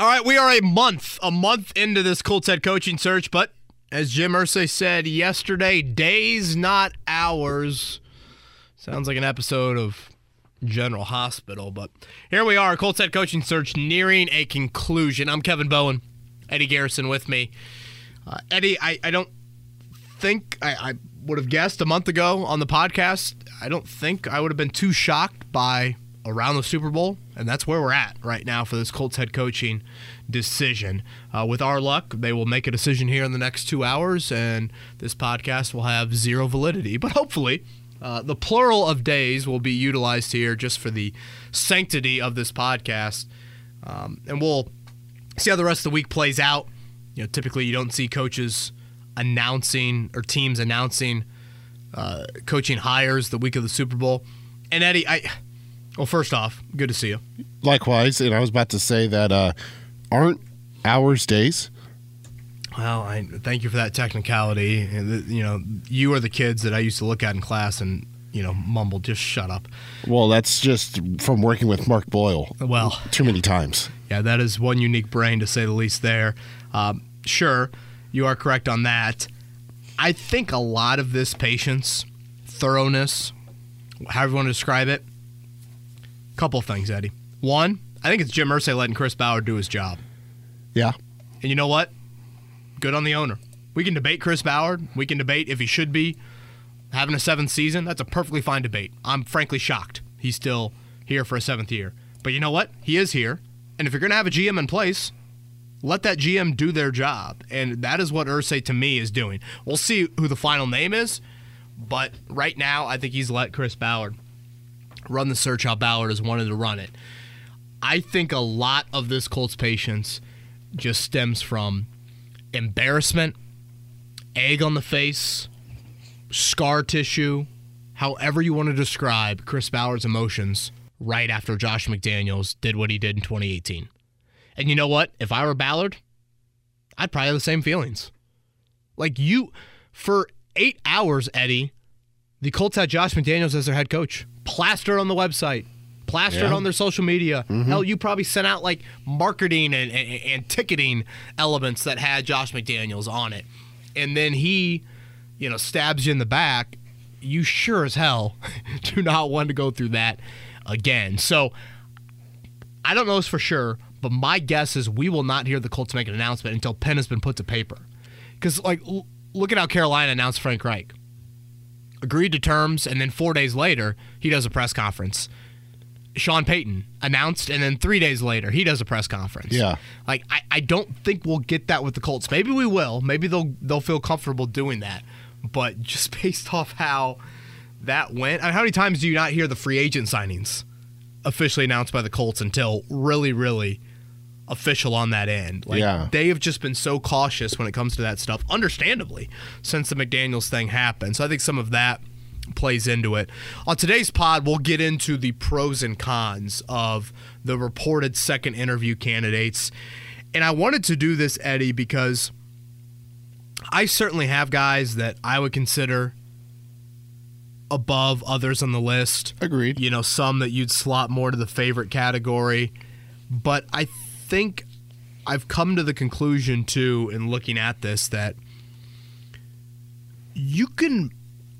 All right, we are a month, a month into this Colts head coaching search, but as Jim Irsay said yesterday, days, not hours. Sounds like an episode of General Hospital, but here we are, Colts head coaching search nearing a conclusion. I'm Kevin Bowen, Eddie Garrison with me. Uh, Eddie, I, I don't think I, I would have guessed a month ago on the podcast. I don't think I would have been too shocked by around the Super Bowl, and that's where we're at right now for this Colts head coaching decision. Uh, with our luck, they will make a decision here in the next two hours, and this podcast will have zero validity. But hopefully, uh, the plural of days will be utilized here just for the sanctity of this podcast, um, and we'll see how the rest of the week plays out. You know, typically you don't see coaches announcing or teams announcing uh, coaching hires the week of the Super Bowl. And Eddie, I well, first off, good to see you. Likewise, and I was about to say that uh, aren't hours days? Well, I thank you for that technicality. You know, you are the kids that I used to look at in class and you know mumble, just shut up. Well, that's just from working with Mark Boyle. Well, too many times. Yeah, that is one unique brain to say the least. There, um, sure, you are correct on that. I think a lot of this patience, thoroughness, however you want to describe it, couple things, Eddie. One, I think it's Jim Irsay letting Chris Ballard do his job. Yeah. And you know what? Good on the owner. We can debate Chris Ballard. We can debate if he should be having a seventh season. That's a perfectly fine debate. I'm frankly shocked he's still here for a seventh year. But you know what? He is here. And if you're going to have a GM in place, let that GM do their job. And that is what Irsay to me is doing. We'll see who the final name is. But right now, I think he's let Chris Ballard run the search how Ballard has wanted to run it. I think a lot of this Colts patience just stems from embarrassment, egg on the face, scar tissue, however you want to describe Chris Ballard's emotions right after Josh McDaniels did what he did in 2018. And you know what? If I were Ballard, I'd probably have the same feelings. Like you, for eight hours, Eddie, the Colts had Josh McDaniels as their head coach plastered on the website, plastered yeah. on their social media. Mm-hmm. Hell, you probably sent out like marketing and, and, and ticketing elements that had Josh McDaniels on it. And then he, you know, stabs you in the back. You sure as hell do not want to go through that again. So I don't know this for sure, but my guess is we will not hear the Colts make an announcement until pen has been put to paper. Because, like, look at how Carolina announced Frank Reich agreed to terms, and then four days later, he does a press conference. Sean Payton announced, and then three days later, he does a press conference. Yeah, like I, I don't think we'll get that with the Colts. Maybe we will. Maybe they'll they'll feel comfortable doing that. But just based off how that went, I mean, how many times do you not hear the free agent signings officially announced by the Colts until really, really official on that end. Like yeah. they have just been so cautious when it comes to that stuff, understandably, since the McDaniels thing happened. So I think some of that plays into it. On today's pod, we'll get into the pros and cons of the reported second interview candidates. And I wanted to do this, Eddie, because I certainly have guys that I would consider above others on the list. Agreed. You know, some that you'd slot more to the favorite category. But I think I've come to the conclusion too in looking at this that you can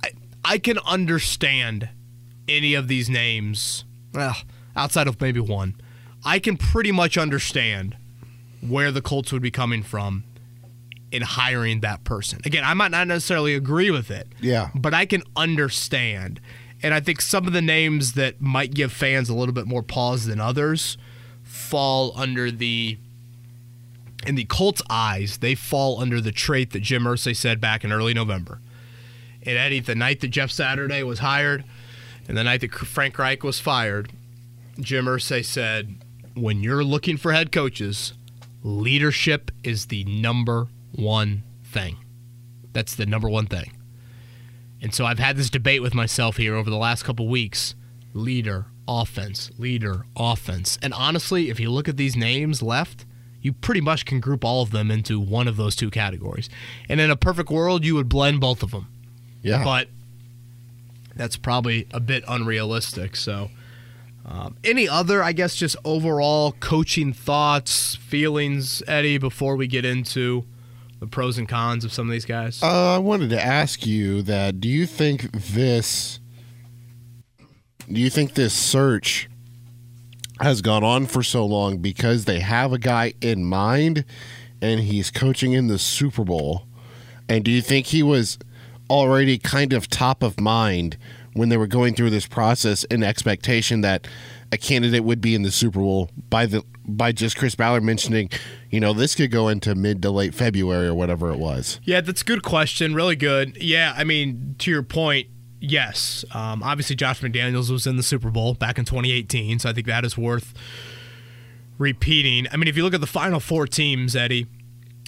I, I can understand any of these names well outside of maybe one I can pretty much understand where the Colts would be coming from in hiring that person. Again, I might not necessarily agree with it. Yeah. But I can understand. And I think some of the names that might give fans a little bit more pause than others fall under the in the Colts' eyes, they fall under the trait that Jim Irsay said back in early November. And Eddie, the night that Jeff Saturday was hired, and the night that Frank Reich was fired, Jim Irsay said, "When you're looking for head coaches, leadership is the number one thing. That's the number one thing." And so I've had this debate with myself here over the last couple weeks: leader, offense, leader, offense. And honestly, if you look at these names left, you pretty much can group all of them into one of those two categories. And in a perfect world, you would blend both of them. Yeah. But that's probably a bit unrealistic. So Um, any other, I guess, just overall coaching thoughts, feelings, Eddie, before we get into the pros and cons of some of these guys? Uh, I wanted to ask you that. Do you think this? Do you think this search has gone on for so long because they have a guy in mind, and he's coaching in the Super Bowl? And do you think he was already kind of top of mind when they were going through this process in expectation that a candidate would be in the Super Bowl by the by just Chris Ballard mentioning, you know, this could go into mid to late February or whatever it was. Yeah, that's a good question. Really good. Yeah, I mean, to your point, yes. Um, obviously, Josh McDaniels was in the Super Bowl back in 2018, so I think that is worth repeating. I mean, if you look at the final four teams, Eddie,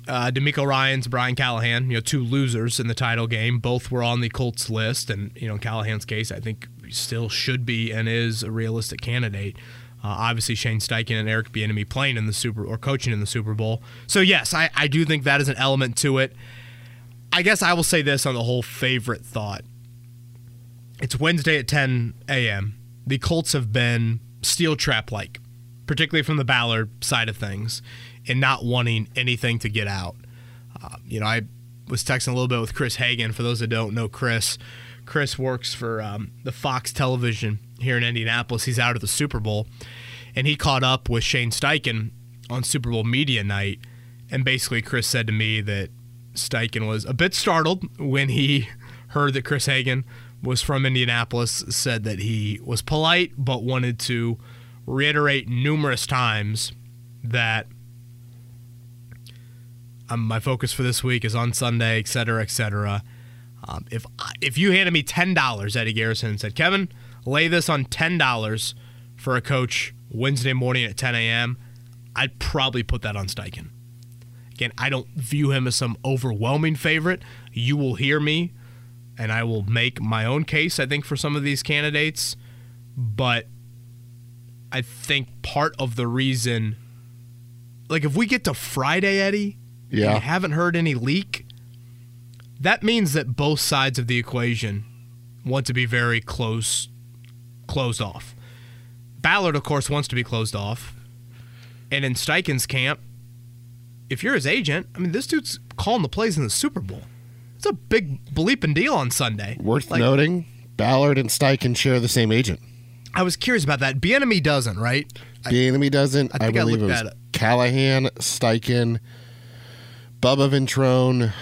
uh, DeMeco Ryans, Brian Callahan, you know, two losers in the title game. Both were on the Colts list, and you know, in Callahan's case, I think still should be and is a realistic candidate. Uh, obviously, Shane Steichen and Eric Bieniemy playing in the Super or coaching in the Super Bowl. So yes, I, I do think that is an element to it. I guess I will say this on the whole favorite thought. It's Wednesday at 10 a.m. The Colts have been steel trap like, particularly from the Ballard side of things and not wanting anything to get out. Uh, you know, I was texting a little bit with Chris Hagan. For those that don't know Chris, Chris works for um, the Fox Television here in Indianapolis. He's out of the Super Bowl, and he caught up with Shane Steichen on Super Bowl media night. And basically, Chris said to me that Steichen was a bit startled when he heard that Chris Hagan was from Indianapolis. Said that he was polite, but wanted to reiterate numerous times that um, my focus for this week is on Sunday, et cetera, et cetera. Um, if if you handed me ten dollars, Eddie Garrison, and said, Kevin, lay this on ten dollars for a coach Wednesday morning at 10 a.m., I'd probably put that on Steichen. Again, I don't view him as some overwhelming favorite. You will hear me, and I will make my own case. I think for some of these candidates, but I think part of the reason, like if we get to Friday, Eddie, Yeah. and haven't heard any leak, that means that both sides of the equation want to be very close, closed off. Ballard, of course, wants to be closed off, and in Steichen's camp, if you're his agent, I mean, this dude's calling the plays in the Super Bowl. It's a big bleeping deal on Sunday. Worth Like, noting, Ballard and Steichen share the same agent. I was curious about that. Bieniemy doesn't, right? The enemy doesn't. I I, I believe looked it was. Callahan, Steichen, Bubba Ventrone.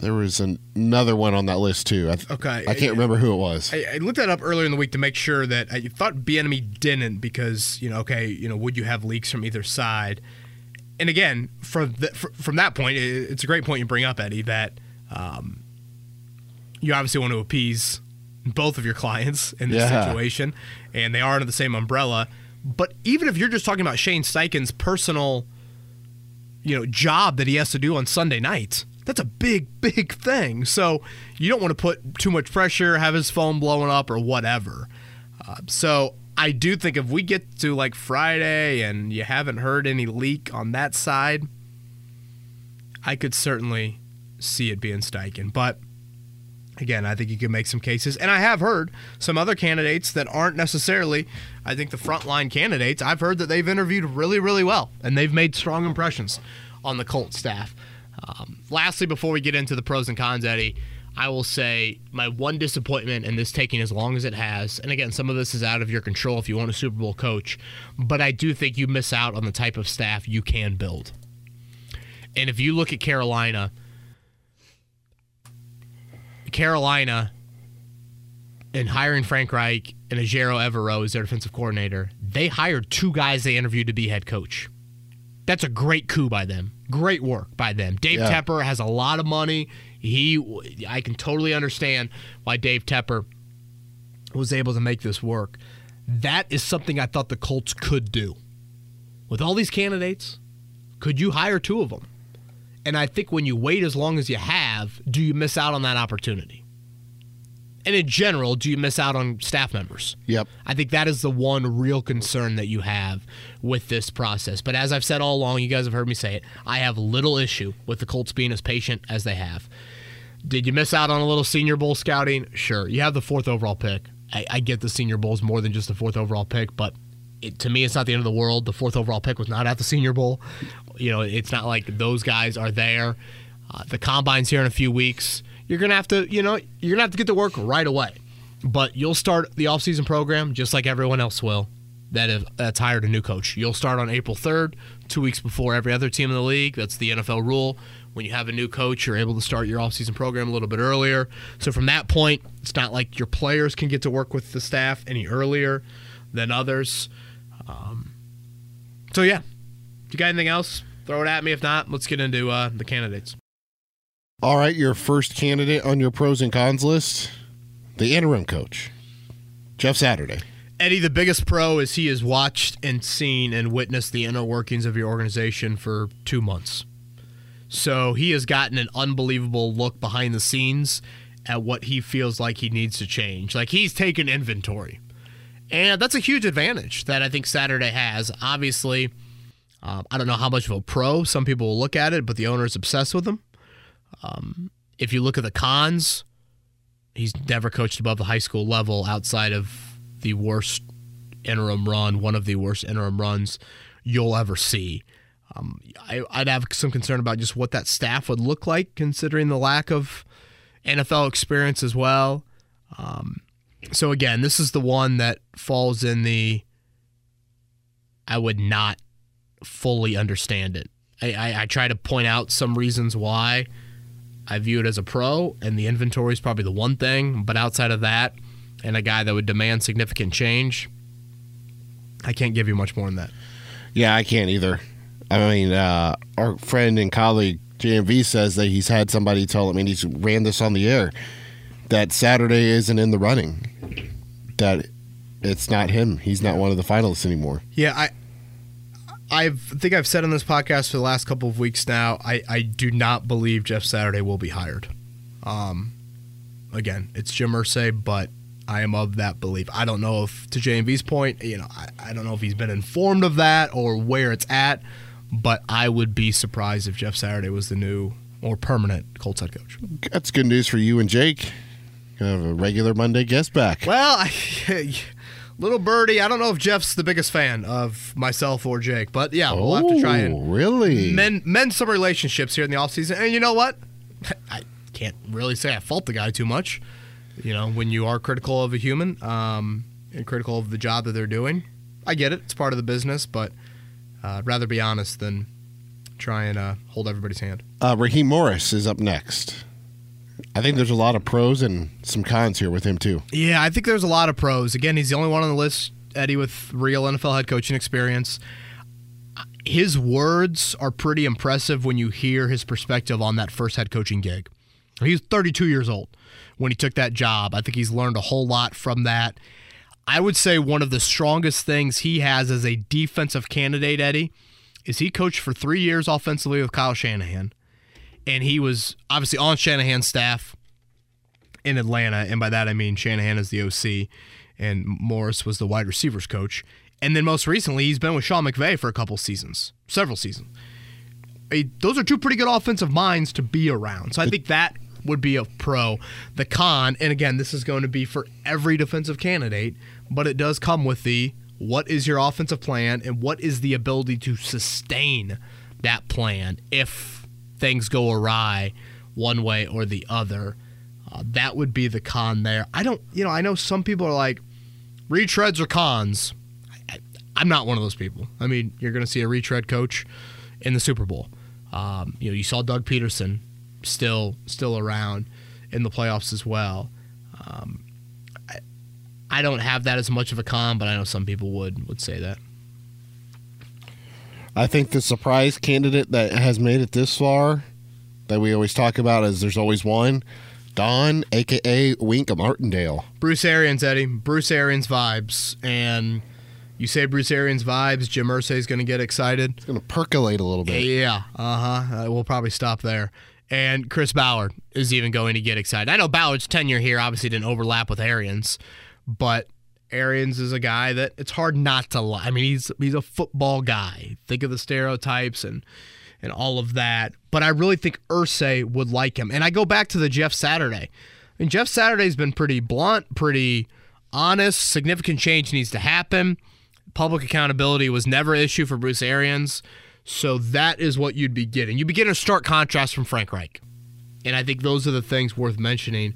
There was an, another one on that list too. I, th- Okay, I can't remember who it was. I, I looked that up earlier in the week to make sure that I thought Bieniemy didn't because you know, okay, you know, would you have leaks from either side? And again, from the, from that point, it's a great point you bring up, Eddie. That um, you obviously want to appease both of your clients in this Yeah. situation, and they are under the same umbrella. But even if you're just talking about Shane Steichen's personal, you know, job that he has to do on Sunday nights, that's a big, big thing. So you don't want to put too much pressure, have his phone blowing up or whatever. Uh, so I do think if we get to like Friday and you haven't heard any leak on that side, I could certainly see it being Steichen. But again, I think you can make some cases. And I have heard some other candidates that aren't necessarily, I think, the frontline candidates. I've heard that they've interviewed really, really well and they've made strong impressions on the Colt staff. Um, lastly, before we get into the pros and cons, Eddie, I will say my one disappointment in this taking as long as it has, and again, some of this is out of your control if you want a Super Bowl coach, but I do think you miss out on the type of staff you can build. And if you look at Carolina, Carolina and hiring Frank Reich and Ejiro Evero as their defensive coordinator, they hired two guys they interviewed to be head coach. That's a great coup by them. Great work by them. Dave Yeah. Tepper has a lot of money. He, I can totally understand why Dave Tepper was able to make this work. That is something I thought the Colts could do. With all these candidates, could you hire two of them? And I think when you wait as long as you have, do you miss out on that opportunity? And in general, do you miss out on staff members? Yep. I think that is the one real concern that you have with this process. But as I've said all along, you guys have heard me say it, I have little issue with the Colts being as patient as they have. Did you miss out on a little Senior Bowl scouting? Sure. You have the fourth overall pick. I, I get the Senior Bowl is more than just the fourth overall pick, but it, to me, it's not the end of the world. The fourth overall pick was not at the Senior Bowl. You know, it's not like those guys are there. Uh, the combine's here in a few weeks. You're gonna have to, you know, you're gonna have to get to work right away. But you'll start the offseason program just like everyone else will. That that's hired a new coach. You'll start on April 3rd, two weeks before every other team in the league. That's the NFL rule. When you have a new coach, you're able to start your offseason program a little bit earlier. So from that point, it's not like your players can get to work with the staff any earlier than others. Um, so yeah, if you got anything else, throw it at me. If not, let's get into uh, the candidates. All right, your first candidate on your pros and cons list, the interim coach, Jeff Saturday. Eddie, the biggest pro is he has watched and seen and witnessed the inner workings of your organization for two months. So he has gotten an unbelievable look behind the scenes at what he feels like he needs to change. Like he's taken inventory. And that's a huge advantage that I think Saturday has. Obviously, um, I don't know how much of a pro some people will look at it, but the owner is obsessed with him. Um, if you look at the cons, he's never coached above the high school level outside of the worst interim run, one of the worst interim runs you'll ever see. Um, I, would have some concern about just what that staff would look like, considering the lack of NFL experience as well. Um, so again, this is the one that falls in the I would not fully understand it. I, I, I try to point out some reasons why I view it as a pro, and the inventory is probably the one thing. But outside of that, and a guy that would demand significant change, I can't give you much more than that. Yeah, I can't either. I mean, uh, our friend and colleague JMV says that he's had somebody tell him, and he's ran this on the air, that Saturday isn't in the running. That it's not him. He's not one of the finalists anymore. Yeah, I I think I've said on this podcast for the last couple of weeks now, I, I do not believe Jeff Saturday will be hired. Um, again, it's Jim Irsay, but I am of that belief. I don't know if, to JMV's point, you know, I, I don't know if he's been informed of that or where it's at, but I would be surprised if Jeff Saturday was the new or permanent Colts head coach. That's good news for you and Jake. Have a regular Monday guest back. Well, I, little birdie. I don't know if Jeff's the biggest fan of myself or Jake, but yeah, we'll have to try and Oh, really mend mend some relationships here in the offseason. And you know what? I can't really say I fault the guy too much. You know, when you are critical of a human um, and critical of the job that they're doing, I get it. It's part of the business, but uh, I'd rather be honest than try and uh, hold everybody's hand. Uh, Raheem Morris is up next. I think there's a lot of pros and some cons here with him too. Yeah, I think there's a lot of pros. Again, he's the only one on the list, Eddie, with real NFL head coaching experience. His words are pretty impressive when you hear his perspective on that first head coaching gig. He's 32 years old when he took that job. I think he's learned a whole lot from that. I would say one of the strongest things he has as a defensive candidate, Eddie, is he coached for three years offensively with Kyle Shanahan. And he was obviously on Shanahan's staff in Atlanta, and by that I mean Shanahan is the OC, and Morris was the wide receivers coach. And then most recently, he's been with Sean McVay for a couple seasons, several seasons. Those are two pretty good offensive minds to be around. So I think that would be a pro. The con, and again, this is going to be for every defensive candidate, but it does come with the what is your offensive plan and what is the ability to sustain that plan if things go awry one way or the other. Uh, that would be the con there. I don't, you know, I know some people are like, retreads or cons. I, I'm not one of those people. I mean, you're going to see a retread coach in the Super Bowl. Um, you know, you saw Doug Pederson still still around in the playoffs as well. Um, I, I don't have that as much of a con, but I know some people would would say that. I think the surprise candidate that has made it this far that we always talk about is there's always one. Don, aka Wink of Martindale. Bruce Arians, Eddie. Bruce Arians vibes, and you say Bruce Arians vibes. Jim Irsay is going to get excited. It's gonna percolate a little bit. Yeah, uh-huh. Uh, we'll probably stop there. And Chris Ballard is even going to get excited. I know Ballard's tenure here obviously didn't overlap with Arians, but Arians is a guy that it's hard not to like. I mean, he's he's a football guy. Think of the stereotypes and and all of that. But I really think Irsay would like him. And I go back to the Jeff Saturday. I mean, Jeff Saturday's been pretty blunt, pretty honest. Significant change needs to happen. Public accountability was never an issue for Bruce Arians. So that is what you'd be getting. You'd be getting a stark contrast from Frank Reich. And I think those are the things worth mentioning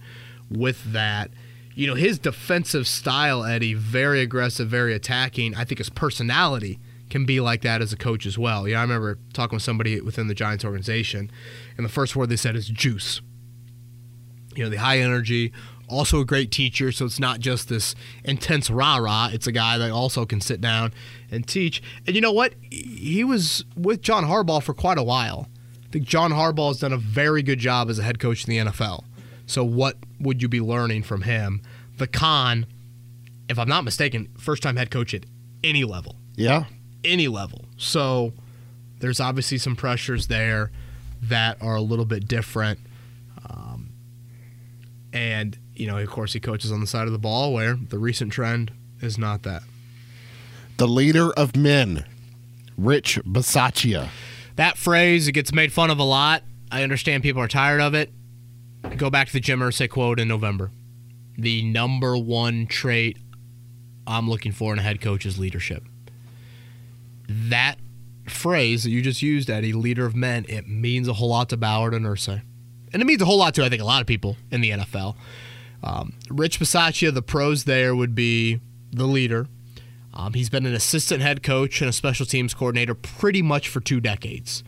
with that. You know, his defensive style, Eddie, very aggressive, very attacking. I think his personality can be like that as a coach as well. Yeah, I remember talking with somebody within the Giants organization, and the first word they said is juice. You know, the high energy, also a great teacher, so it's not just this intense rah rah. It's a guy that also can sit down and teach. And you know what? He was with John Harbaugh for quite a while. I think John Harbaugh has done a very good job as a head coach in the NFL. So, what would you be learning from him? The con, if I'm not mistaken, first time head coach at any level. Yeah. Any level. So, there's obviously some pressures there that are a little bit different. Um, and, you know, of course, he coaches on the side of the ball where the recent trend is not that. The leader of men, Rich Bisaccia. That phrase, it gets made fun of a lot. I understand people are tired of it. Go back to the Jim Irsay quote in November. The number one trait I'm looking for in a head coach is leadership. That phrase that you just used, Eddie, leader of men, it means a whole lot to Ballard and Irsay. And it means a whole lot to, I think, a lot of people in the NFL. Um, Rich Bisaccia, the pros there would be the leader. Um, he's been an assistant head coach and a special teams coordinator pretty much for two decades.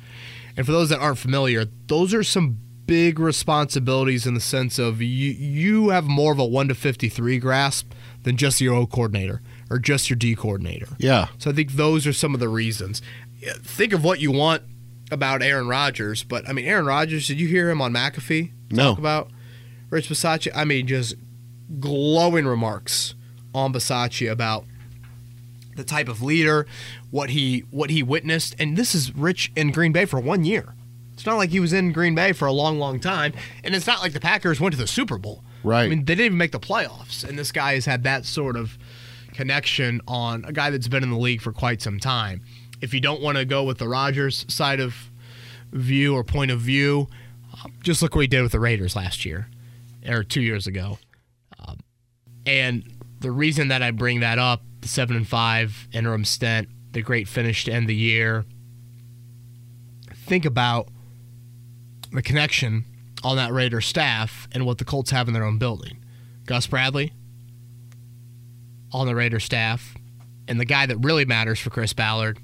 And for those that aren't familiar, those are some big responsibilities in the sense of you you have more of a 1 to 53 grasp than just your O coordinator or just your D coordinator. Yeah. So I think those are some of the reasons. Think of what you want about Aaron Rodgers, but I mean Aaron Rodgers, did you hear him on McAfee No. talk about Rich Bisaccia? I mean just glowing remarks on Bisaccia about the type of leader, what he what he witnessed, and this is Rich in Green Bay for one year. It's not like he was in Green Bay for a long, long time, and it's not like the Packers went to the Super Bowl. Right. I mean, they didn't even make the playoffs, and this guy has had that sort of connection on a guy that's been in the league for quite some time. If you don't want to go with the Rodgers side of view or point of view, uh, just look what he did with the Raiders last year or two years ago. Um, and the reason that I bring that up, the seven and five interim stint, the great finish to end the year. Think about the connection on that Raider staff and what the Colts have in their own building. Gus Bradley on the Raider staff, and the guy that really matters for Chris Ballard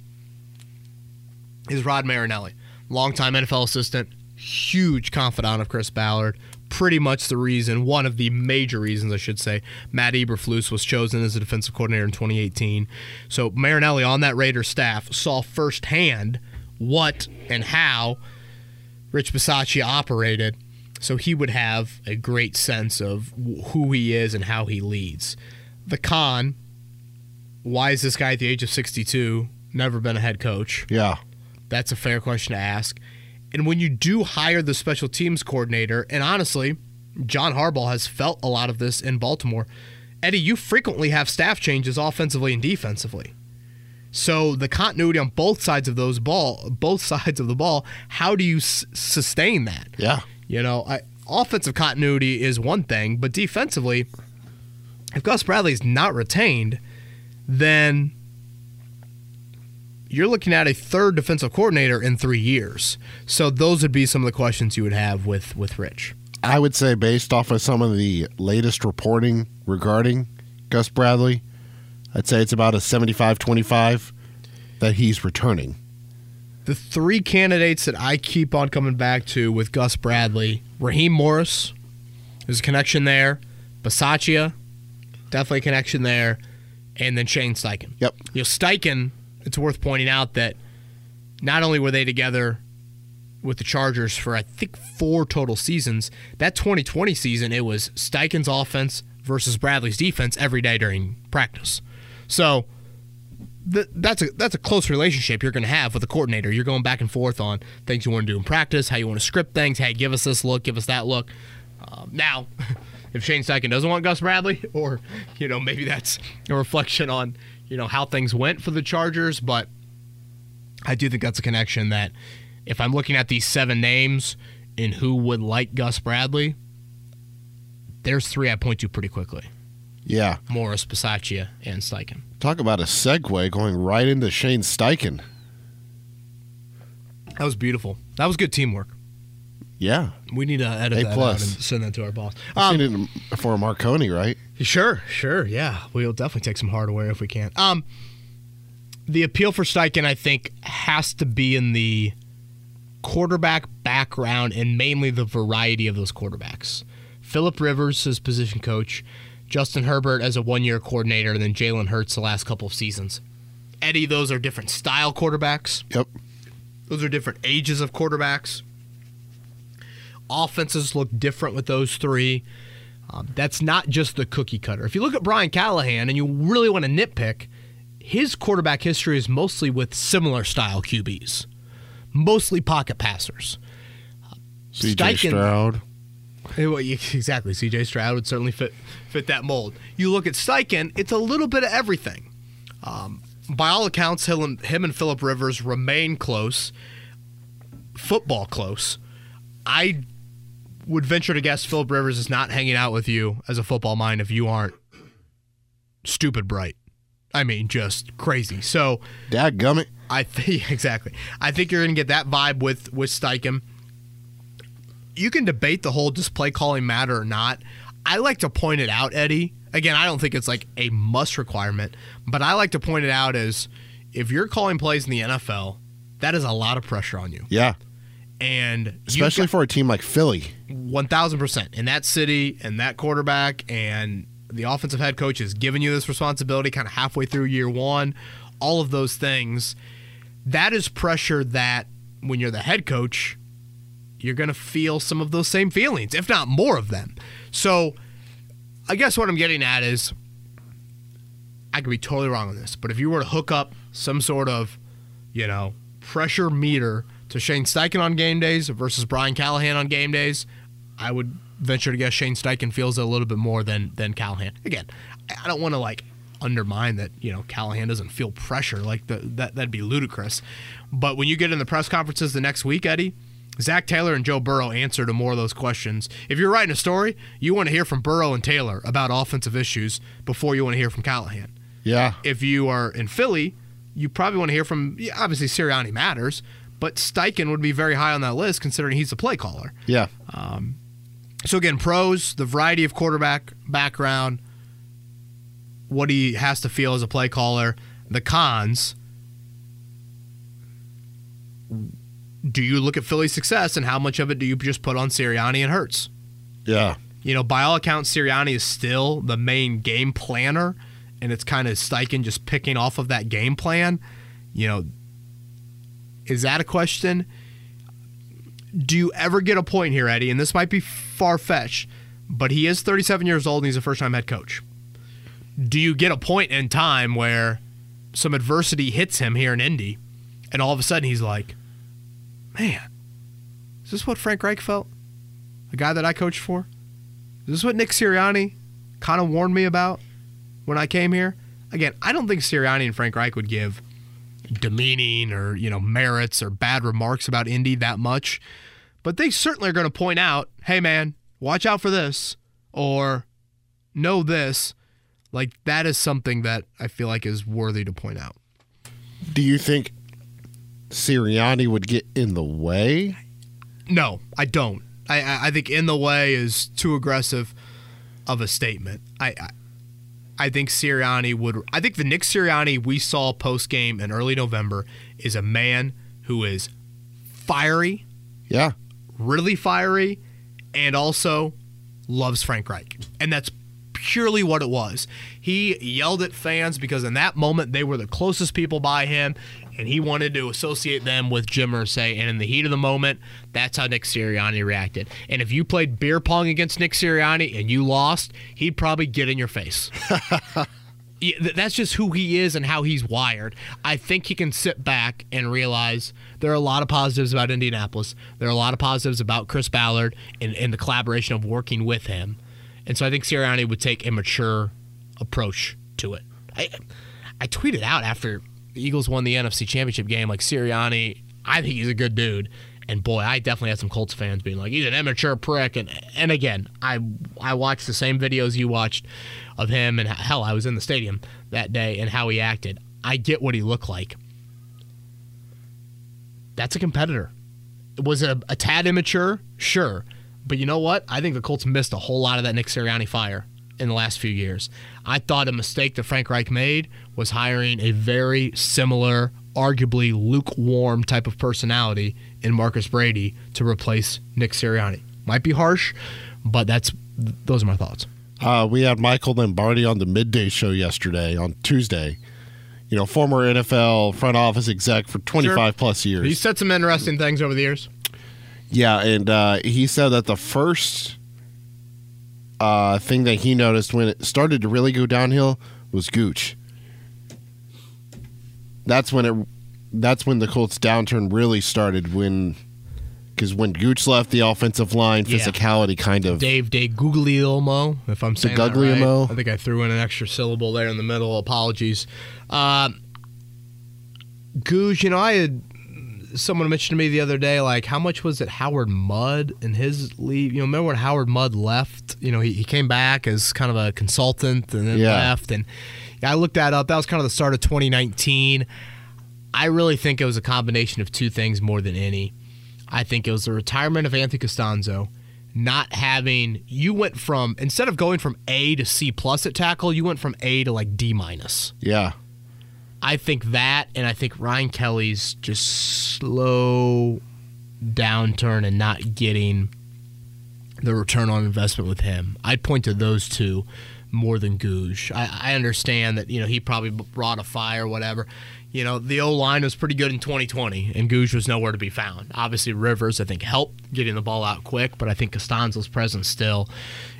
is Rod Marinelli, longtime NFL assistant, huge confidant of Chris Ballard. Pretty much the reason, one of the major reasons, I should say, Matt Eberflus was chosen as a defensive coordinator in 2018. So Marinelli on that Raider staff saw firsthand what and how Rich Bisaccia operated, so he would have a great sense of who he is and how he leads. The con, why is this guy at the age of 62 never been a head coach? Yeah. That's a fair question to ask. And when you do hire the special teams coordinator, and honestly, John Harbaugh has felt a lot of this in Baltimore. Eddie, you frequently have staff changes offensively and defensively. So the continuity on both sides of those ball, both sides of the ball, how do you s- sustain that? Yeah. You know, I, offensive continuity is one thing, but defensively, if Gus Bradley's not retained, then you're looking at a third defensive coordinator in three years. So those would be some of the questions you would have with with Rich. I would say, based off of some of the latest reporting regarding Gus Bradley, I'd say it's about a 75 25 that he's returning. The three candidates that I keep on coming back to with Gus Bradley, Raheem Morris, there's a connection there. Bisaccia, definitely a connection there. And then Shane Steichen. Yep. You know, Steichen, it's worth pointing out that not only were they together with the Chargers for I think four total seasons, that 2020 season it was Steichen's offense versus Bradley's defense every day during practice. So th- that's a that's a close relationship you're going to have with a coordinator. You're going back and forth on things you want to do in practice, how you want to script things. Hey, give us this look, give us that look. Um, now, if Shane Steichen doesn't want Gus Bradley, or you know maybe that's a reflection on you know how things went for the Chargers, but I do think that's a connection that if I'm looking at these seven names and who would like Gus Bradley, there's three I point to pretty quickly: Yeah. Morris, Bisaccia, and Steichen. Talk about a segue going right into Shane Steichen. That was beautiful. That was good teamwork. Yeah. We need to edit A that plus. out and send that to our boss. I've Um, seen it for Marconi, right? Sure, sure, yeah. We'll definitely take some hardware if we can. Um, the appeal for Steichen, I think, has to be in the quarterback background and mainly the variety of those quarterbacks. Philip Rivers as position coach, Justin Herbert as a one-year coordinator, and then Jalen Hurts the last couple of seasons. Eddie, those are different style quarterbacks. Yep. Those are different ages of quarterbacks. Offenses look different with those three. Um, that's not just the cookie cutter. If you look at Brian Callahan and you really want to nitpick, his quarterback history is mostly with similar style QBs, mostly pocket passers. CJ Steichen- Stroud. Well, you- Exactly. CJ Stroud would certainly fit fit that mold. You look at Steichen, it's a little bit of everything. Um, by all accounts, him and, him and Philip Rivers remain close, football close. I would venture to guess Philip Rivers is not hanging out with you as a football mind if you aren't stupid bright. I mean, just crazy. So Dad gummit. I think exactly. I think you're going to get that vibe with with Steichen. You can debate the whole does play calling matter or not. I like to point it out, Eddie. Again, I don't think it's like a must requirement, but I like to point it out as if you're calling plays in the NFL, that is a lot of pressure on you, Yeah. and Especially for a team like Philly. one thousand percent in that city and that quarterback and the offensive head coach is giving you this responsibility kind of halfway through year one. All of those things, that is pressure that when you're the head coach, you're going to feel some of those same feelings, if not more of them. So, I guess what I'm getting at is, I could be totally wrong on this, but if you were to hook up some sort of, you know, pressure meter to Shane Steichen on game days versus Brian Callahan on game days, I would venture to guess Shane Steichen feels it a little bit more than than Callahan. Again, I don't want to like undermine that you know Callahan doesn't feel pressure like the, that that'd be ludicrous. But when you get in the press conferences the next week, Eddie, Zac Taylor and Joe Burrow answer to more of those questions. If you're writing a story, you want to hear from Burrow and Taylor about offensive issues before you want to hear from Callahan Yeah. if you are in Philly, you probably want to hear from obviously Sirianni matters, but Steichen would be very high on that list considering he's the play caller. Yeah. Um, So again, pros, the variety of quarterback background, what he has to feel as a play caller, the cons. Do you look at Philly's success and how much of it do you just put on Sirianni and Hurts? Yeah. You know, by all accounts, Sirianni is still the main game planner, and it's kind of Steichen just picking off of that game plan. You know, is that a question? Do you ever get a point here, Eddie? And this might be far fetched, but he is 37 years old and he's a first time head coach. Do you get a point in time where some adversity hits him here in Indy, and all of a sudden he's like, man, is this what Frank Reich felt? The guy that I coached for? Is this what Nick Sirianni kind of warned me about when I came here? Again, I don't think Sirianni and Frank Reich would give demeaning or, you know, merits or bad remarks about Indy that much. But they certainly are going to point out, hey, man, watch out for this or know this. Like, that is something that I feel like is worthy to point out. Do you think Sirianni would get in the way? No, I don't. I, I, think in the way is too aggressive of a statement. I, I I think Sirianni would. I think the Nick Sirianni we saw post game in early November is a man who is fiery, Yeah. really fiery, and also loves Frank Reich. And that's purely what it was. He yelled at fans because in that moment they were the closest people by him, and he wanted to associate them with Jim Irsay. And in the heat of the moment, that's how Nick Sirianni reacted. And if you played beer pong against Nick Sirianni and you lost, he'd probably get in your face. Yeah, that's just who he is and how he's wired. I think he can sit back and realize there are a lot of positives about Indianapolis. There are a lot of positives about Chris Ballard and, and the collaboration of working with him. And so I think Sirianni would take a mature approach to it. I, I tweeted out after the Eagles won the NFC Championship game, like Sirianni, I think he's a good dude. And boy, I definitely had some Colts fans being like, "He's an immature prick." And and again, I I watched the same videos you watched of him, and hell, I was in the stadium that day and how he acted. I get what he looked like. That's a competitor. Was it a, a tad immature? Sure. But you know what? I think the Colts missed a whole lot of that Nick Sirianni fire in the last few years. I thought a mistake that Frank Reich made was hiring a very similar, arguably lukewarm type of personality in Marcus Brady to replace Nick Sirianni. Might be harsh, but that's those are my thoughts. Uh, we had Michael Lombardi on the midday show yesterday on Tuesday. You know, former NFL front office exec for 25 sure. plus years. He said some interesting things over the years. Yeah, and uh, he said that the first uh, thing that he noticed when it started to really go downhill was Gooch. That's when it. That's when the Colts downturn really started. When because when Gooch left, the offensive line physicality yeah. kind of Dave DeGuglielmo, if I'm saying that right. I think I threw in an extra syllable there in the middle. Apologies. Uh, Gooch, you know, I had someone mentioned to me the other day, like, how much was it Howard Mudd and his leave? You know, remember when Howard Mudd left? You know, he, he came back as kind of a consultant and then yeah. left. And I looked that up. That was kind of the start of 2019. I really think it was a combination of two things more than any. I think it was the retirement of Anthony Castonzo, not having you went from instead of going from A to C plus at tackle, you went from A to like D minus. Yeah. I think that, and I think Ryan Kelly's just slow downturn and not getting the return on investment with him. I'd point to those two more than Gooch. I, I understand that you know he probably brought a fire, whatever. You know the O line was pretty good in 2020, and Gooch was nowhere to be found. Obviously, Rivers I think helped getting the ball out quick, but I think Castonzo's present still.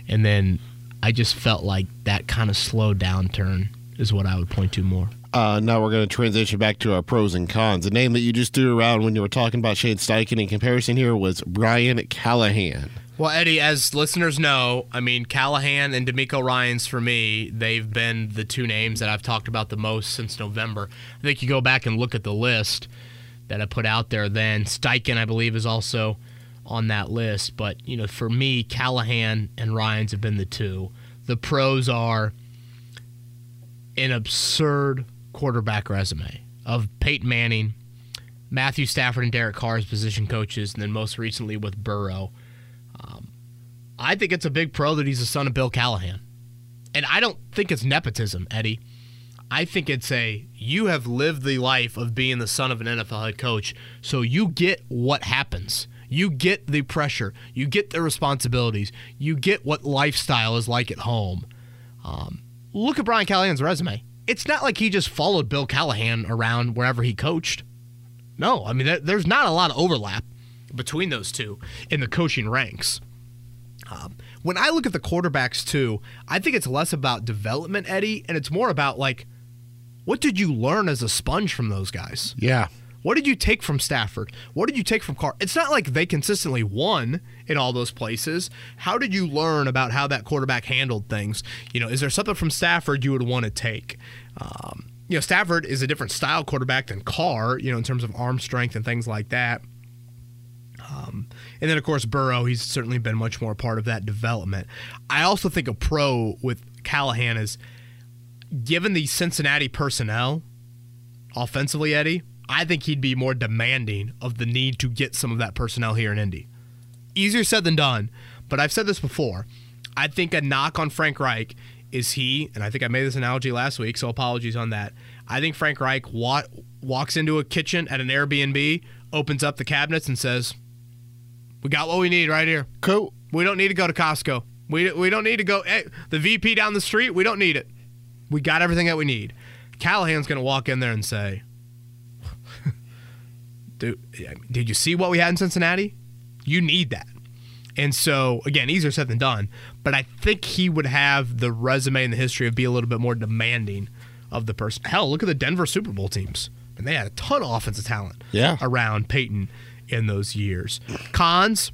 And then I just felt like that kind of slow downturn is what I would point to more. Uh, now we're going to transition back to our pros and cons. The name that you just threw around when you were talking about Shane Steichen in comparison here was Brian Callahan. Well, Eddie, as listeners know, I mean, Callahan and DeMeco Ryans for me, they've been the two names that I've talked about the most since November. I think you go back and look at the list that I put out there then. Steichen, I believe, is also on that list. But, you know, for me, Callahan and Ryans have been the two. The pros are an absurd quarterback resume of Peyton Manning, Matthew Stafford, and Derek Carr as position coaches, and then most recently with Burrow. Um, I think it's a big pro that he's the son of Bill Callahan. And I don't think it's nepotism, Eddie. I think it's a you have lived the life of being the son of an NFL head coach, so you get what happens. You get the pressure, you get the responsibilities, you get what lifestyle is like at home. Um, look at Brian Callahan's resume it's not like he just followed Bill Callahan around wherever he coached. No, I mean, there's not a lot of overlap between those two in the coaching ranks. Um, when I look at the quarterbacks, too, I think it's less about development, Eddie, and it's more about like, what did you learn as a sponge from those guys? Yeah. What did you take from Stafford? What did you take from Carr? It's not like they consistently won in all those places. How did you learn about how that quarterback handled things? You know, is there something from Stafford you would want to take? Um, you know, Stafford is a different style quarterback than Carr, you know, in terms of arm strength and things like that. Um, and then, of course, Burrow, he's certainly been much more a part of that development. I also think a pro with Callahan is given the Cincinnati personnel offensively, Eddie, I think he'd be more demanding of the need to get some of that personnel here in Indy. Easier said than done, but I've said this before. I think a knock on Frank Reich is he, and I think I made this analogy last week, so apologies on that. I think Frank Reich wa- walks into a kitchen at an Airbnb, opens up the cabinets, and says, "We got what we need right here. Cool. We don't need to go to Costco. We we don't need to go. Hey, the VP down the street. We don't need it. We got everything that we need." Callahan's going to walk in there and say, dude, did you see what we had in Cincinnati? You need that. And so, again, easier said than done. But I think he would have the resume and the history of be a little bit more demanding of the person. Hell, look at the Denver Super Bowl teams. And they had a ton of offensive talent yeah. around Peyton in those years. Cons,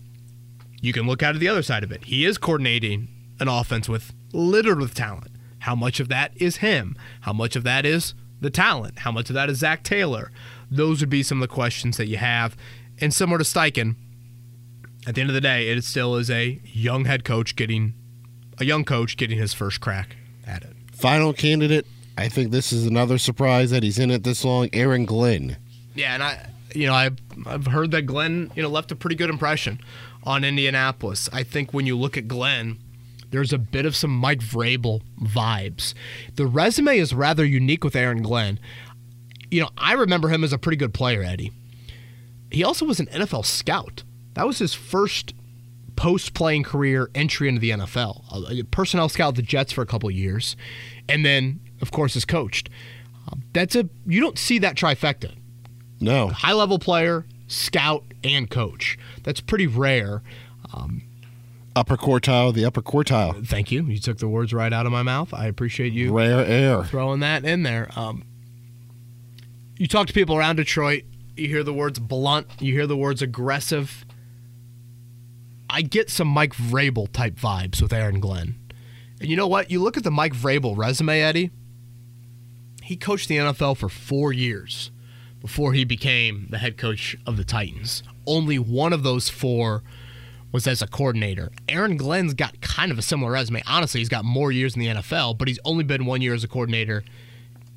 you can look out at the other side of it. He is coordinating an offense with littered with talent. How much of that is him? How much of that is the talent? How much of that is Zac Taylor? Those would be some of the questions that you have. And similar to Steichen, at the end of the day, it still is a young head coach getting a young coach getting his first crack at it. Final candidate. I think this is another surprise that he's in it this long. Aaron Glenn. Yeah, and I, you know, I've I've heard that Glenn, you know, left a pretty good impression on Indianapolis. I think when you look at Glenn, there's a bit of some Mike Vrabel vibes. The resume is rather unique with Aaron Glenn. You know, I remember him as a pretty good player, Eddie. He also was an NFL scout. That was his first post playing career entry into the NFL. A personnel scout the Jets for a couple years, and then, of course, has coached. Um, that's a you don't see that trifecta. No. High level player, scout, and coach. That's pretty rare. Um, upper quartile, the upper quartile. Thank you. You took the words right out of my mouth. I appreciate you. Rare air. Throwing that in there. Um, you talk to people around Detroit, you hear the words blunt, you hear the words aggressive. I get some Mike Vrabel type vibes with Aaron Glenn. And you know what? You look at the Mike Vrabel resume, Eddie. He coached the NFL for four years before he became the head coach of the Titans. Only one of those four was as a coordinator. Aaron Glenn's got kind of a similar resume. Honestly, he's got more years in the NFL, but he's only been one year as a coordinator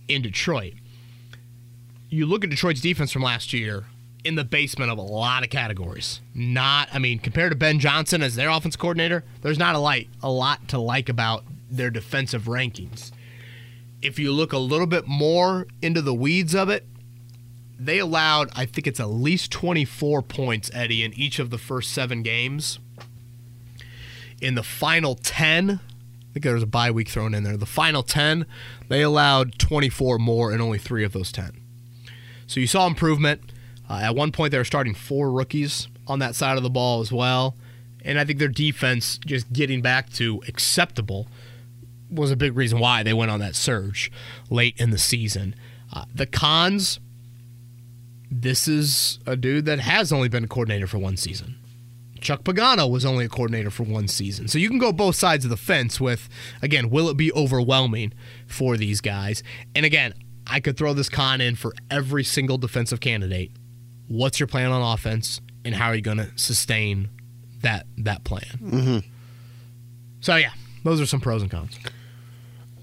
in Detroit. You look at Detroit's defense from last year in the basement of a lot of categories. Not, I mean, compared to Ben Johnson as their offense coordinator, there's not a light, a lot to like about their defensive rankings. If you look a little bit more into the weeds of it, they allowed, I think it's at least 24 points, Eddie, in each of the first seven games. In the final 10, I think there was a bye week thrown in there. The final 10, they allowed 24 more in only three of those 10. So you saw improvement. Uh, at one point, they were starting four rookies on that side of the ball as well. And I think their defense just getting back to acceptable was a big reason why they went on that surge late in the season. Uh, the cons this is a dude that has only been a coordinator for one season. Chuck Pagano was only a coordinator for one season. So you can go both sides of the fence with, again, will it be overwhelming for these guys? And again, I could throw this con in for every single defensive candidate. What's your plan on offense, and how are you going to sustain that that plan? Mm-hmm. So yeah, those are some pros and cons.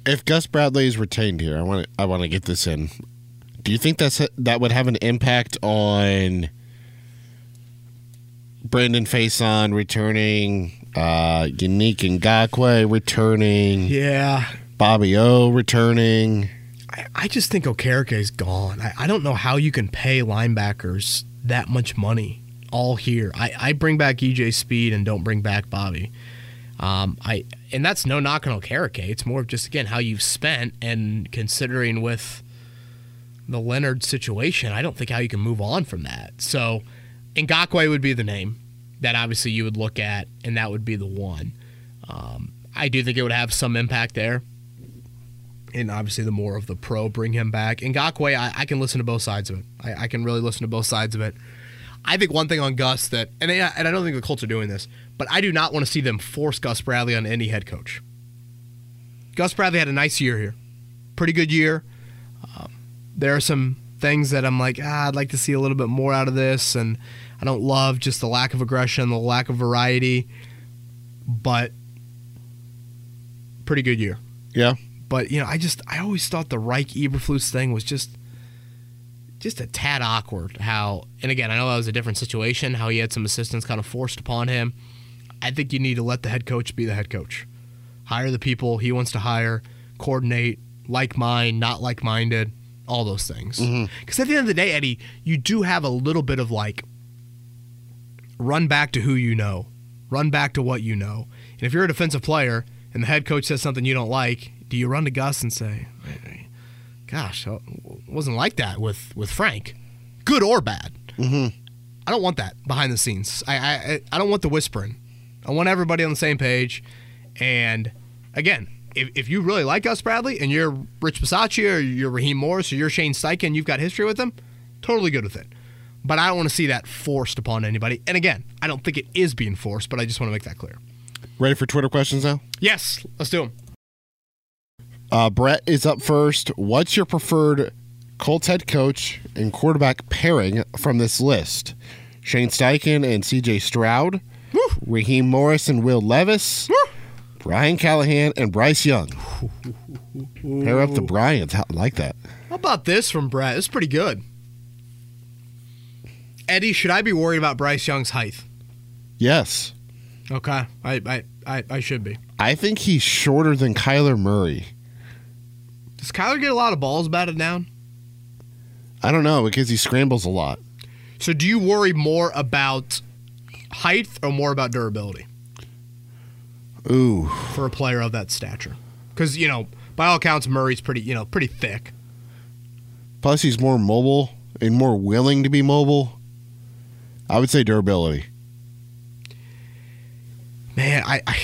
If Gus Bradley is retained here, I want to, I want to get this in. Do you think that's that would have an impact on Brandon Facyson returning, uh, Yannick Ngakoue returning, Yeah, Bobby O returning? I, I just think Okereke is gone. I, I don't know how you can pay linebackers that much money all here. I, I bring back EJ Speed and don't bring back Bobby. Um, I and that's no knock on Okereke. It's more of just again how you've spent and considering with the Leonard situation, I don't think how you can move on from that. So, Ngakoue would be the name that obviously you would look at, and that would be the one. Um, I do think it would have some impact there. And obviously, the more of the pro bring him back. Ngakoue, I, I can listen to both sides of it. I, I, can really listen to both sides of it. I think one thing on Gus that, and, they, and I don't think the Colts are doing this, but I do not want to see them force Gus Bradley on any head coach. Gus Bradley had a nice year here, pretty good year there are some things that I'm like, ah, I'd like to see a little bit more out of this, and I don't love just the lack of aggression, the lack of variety, but pretty good year. Yeah. But you know, I just I always thought the Reich Eberflus thing was just just a tad awkward. How and again, I know that was a different situation. How he had some assistants kind of forced upon him. I think you need to let the head coach be the head coach. Hire the people he wants to hire, coordinate, like mind, not like minded all those things. Because mm-hmm. at the end of the day, Eddie, you do have a little bit of like run back to who you know, run back to what you know. And if you're a defensive player and the head coach says something you don't like, do you run to Gus and say, "Gosh, it wasn't like that with with Frank, good or bad"? Mm-hmm. I don't want that behind the scenes. I, I I don't want the whispering. I want everybody on the same page. And again, if, if you really like Gus Bradley and you're Rich Bisaccia or you're Raheem Morris or you're Shane Steichen, you've got history with them, totally good with it. But I don't want to see that forced upon anybody. And again, I don't think it is being forced, but I just want to make that clear. Ready for Twitter questions now? Yes, let's do them. Uh, Brett is up first. What's your preferred Colts head coach and quarterback pairing from this list? Shane Steichen and CJ Stroud, Raheem Morris and Will Levis, Brian Callahan and Bryce Young. Pair up the Bryants. I like that. How about this from Brett? It's pretty good. Eddie, should I be worried about Bryce Young's height? Yes. Okay, I I, I, I should be. I think he's shorter than Kyler Murray. Does Kyler get a lot of balls batted down? I don't know because he scrambles a lot. So do you worry more about height or more about durability Ooh. for a player of that stature? Because you know, by all accounts, Murray's pretty you know pretty thick. Plus, he's more mobile and more willing to be mobile. I would say durability. Man, I, I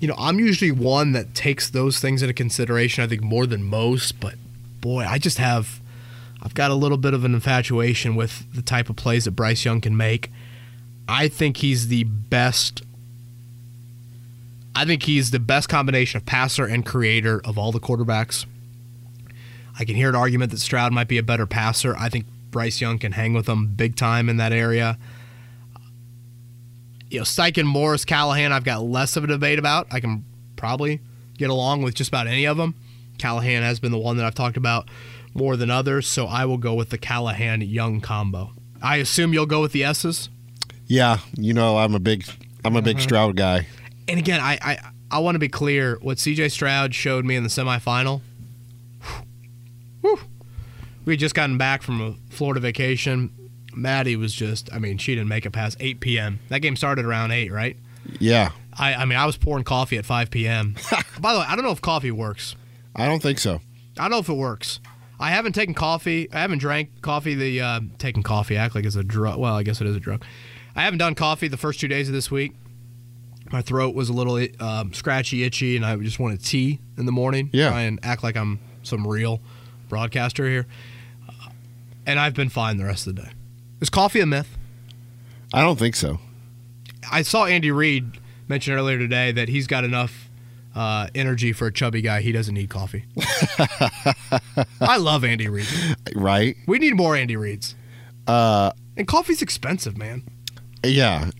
you know I'm usually one that takes those things into consideration. I think more than most, but boy, I just have I've got a little bit of an infatuation with the type of plays that Bryce Young can make. I think he's the best. I think he's the best combination of passer and creator of all the quarterbacks. I can hear an argument that Stroud might be a better passer. I think Bryce Young can hang with him big time in that area. You know, Steichen, Morris, Callahan, I've got less of a debate about. I can probably get along with just about any of them. Callahan has been the one that I've talked about more than others, so I will go with the Callahan Young combo. I assume you'll go with the S's. Yeah, you know I'm a big I'm a big uh-huh. Stroud guy. And again, I I, I want to be clear. What CJ Stroud showed me in the semifinal. Whew, we had just gotten back from a Florida vacation. Maddie was just, I mean, she didn't make it past 8 p.m. That game started around 8, right? Yeah, I, I mean, I was pouring coffee at 5 p.m. By the way, I don't know if coffee works. I don't think so. I don't know if it works. I haven't taken coffee. I haven't drank coffee. The uh, taking coffee act like it's a drug. Well, I guess it is a drug. I haven't done coffee the first two days of this week. My throat was a little um, scratchy, itchy, and I just wanted tea in the morning. Yeah. Try and act like I'm some real broadcaster here. Uh, and I've been fine the rest of the day. Is coffee a myth? I don't think so. I saw Andy Reid mention earlier today that he's got enough uh, energy for a chubby guy. He doesn't need coffee. I love Andy Reid. Right? We need more Andy Reids. Uh And coffee's expensive, man. yeah.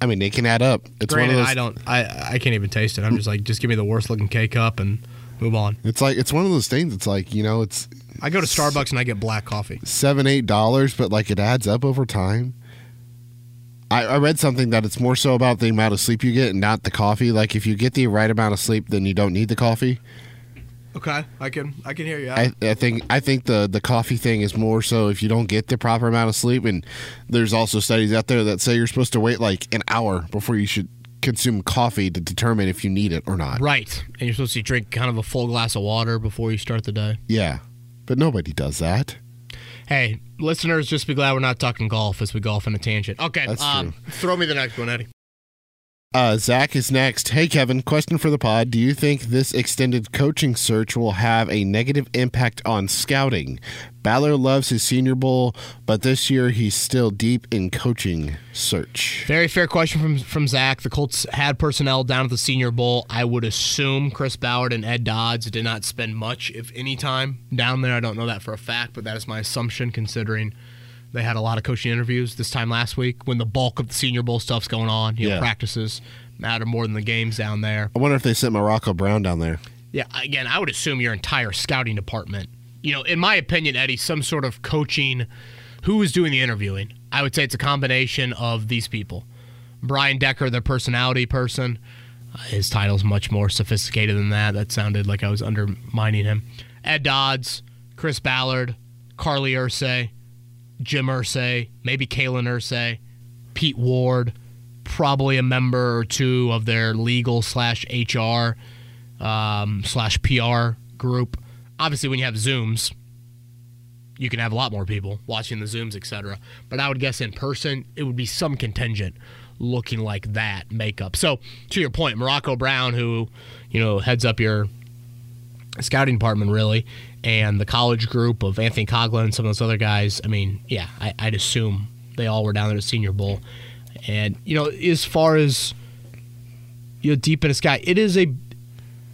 I mean, they can add up. It's Granted, one of those I don't. I I can't even taste it. I'm just like, just give me the worst looking K cup and move on. It's like it's one of those things. It's like you know, it's I go to Starbucks and I get black coffee. seven, eight dollars, but like it adds up over time. I, I read something that it's more so about the amount of sleep you get and not the coffee. Like if you get the right amount of sleep, then you don't need the coffee. Okay, I can I can hear you. I, I think I think the the coffee thing is more so if you don't get the proper amount of sleep, and there's also studies out there that say you're supposed to wait like an hour before you should consume coffee to determine if you need it or not. right, and you're supposed to drink kind of a full glass of water before you start the day. Yeah, but nobody does that. Hey, listeners, just be glad we're not talking golf as we golf in a tangent. Okay, That's um, throw me the next one, Eddie. Uh, Zach is next. Hey, Kevin, question for the pod. Do you think this extended coaching search will have a negative impact on scouting? Ballard loves his senior bowl, but this year he's still deep in coaching search. Very fair question from from Zach. The Colts had personnel down at the Senior Bowl. I would assume Chris Ballard and Ed Dodds did not spend much, if any, time down there. I don't know that for a fact, but that is my assumption considering they had a lot of coaching interviews this time last week when the bulk of the Senior Bowl stuff's going on. You know, Yeah. practices matter more than the games down there. I wonder if they sent Morocco Brown down there. Yeah, again, I would assume your entire scouting department. You know, in my opinion, Eddie, some sort of coaching. Who is doing the interviewing? I would say it's a combination of these people. Brian Decker, the personality person. Uh, his title's much more sophisticated than that. That sounded like I was undermining him. Ed Dodds, Chris Ballard, Carly Irsay, Jim Irsay, maybe Kalen Irsay, Pete Ward, probably a member or two of their legal slash HR um, slash PR group. Obviously, when you have Zooms, you can have a lot more people watching the Zooms, etc. But I would guess in person, it would be some contingent looking like that makeup. So, to your point, Morocco Brown, who you know heads up your scouting department, really, and the college group of Anthony Coughlin and some of those other guys. I mean, yeah, I, I'd assume they all were down there at Senior Bowl. And you know, as far as you know, deep in the sky, it is a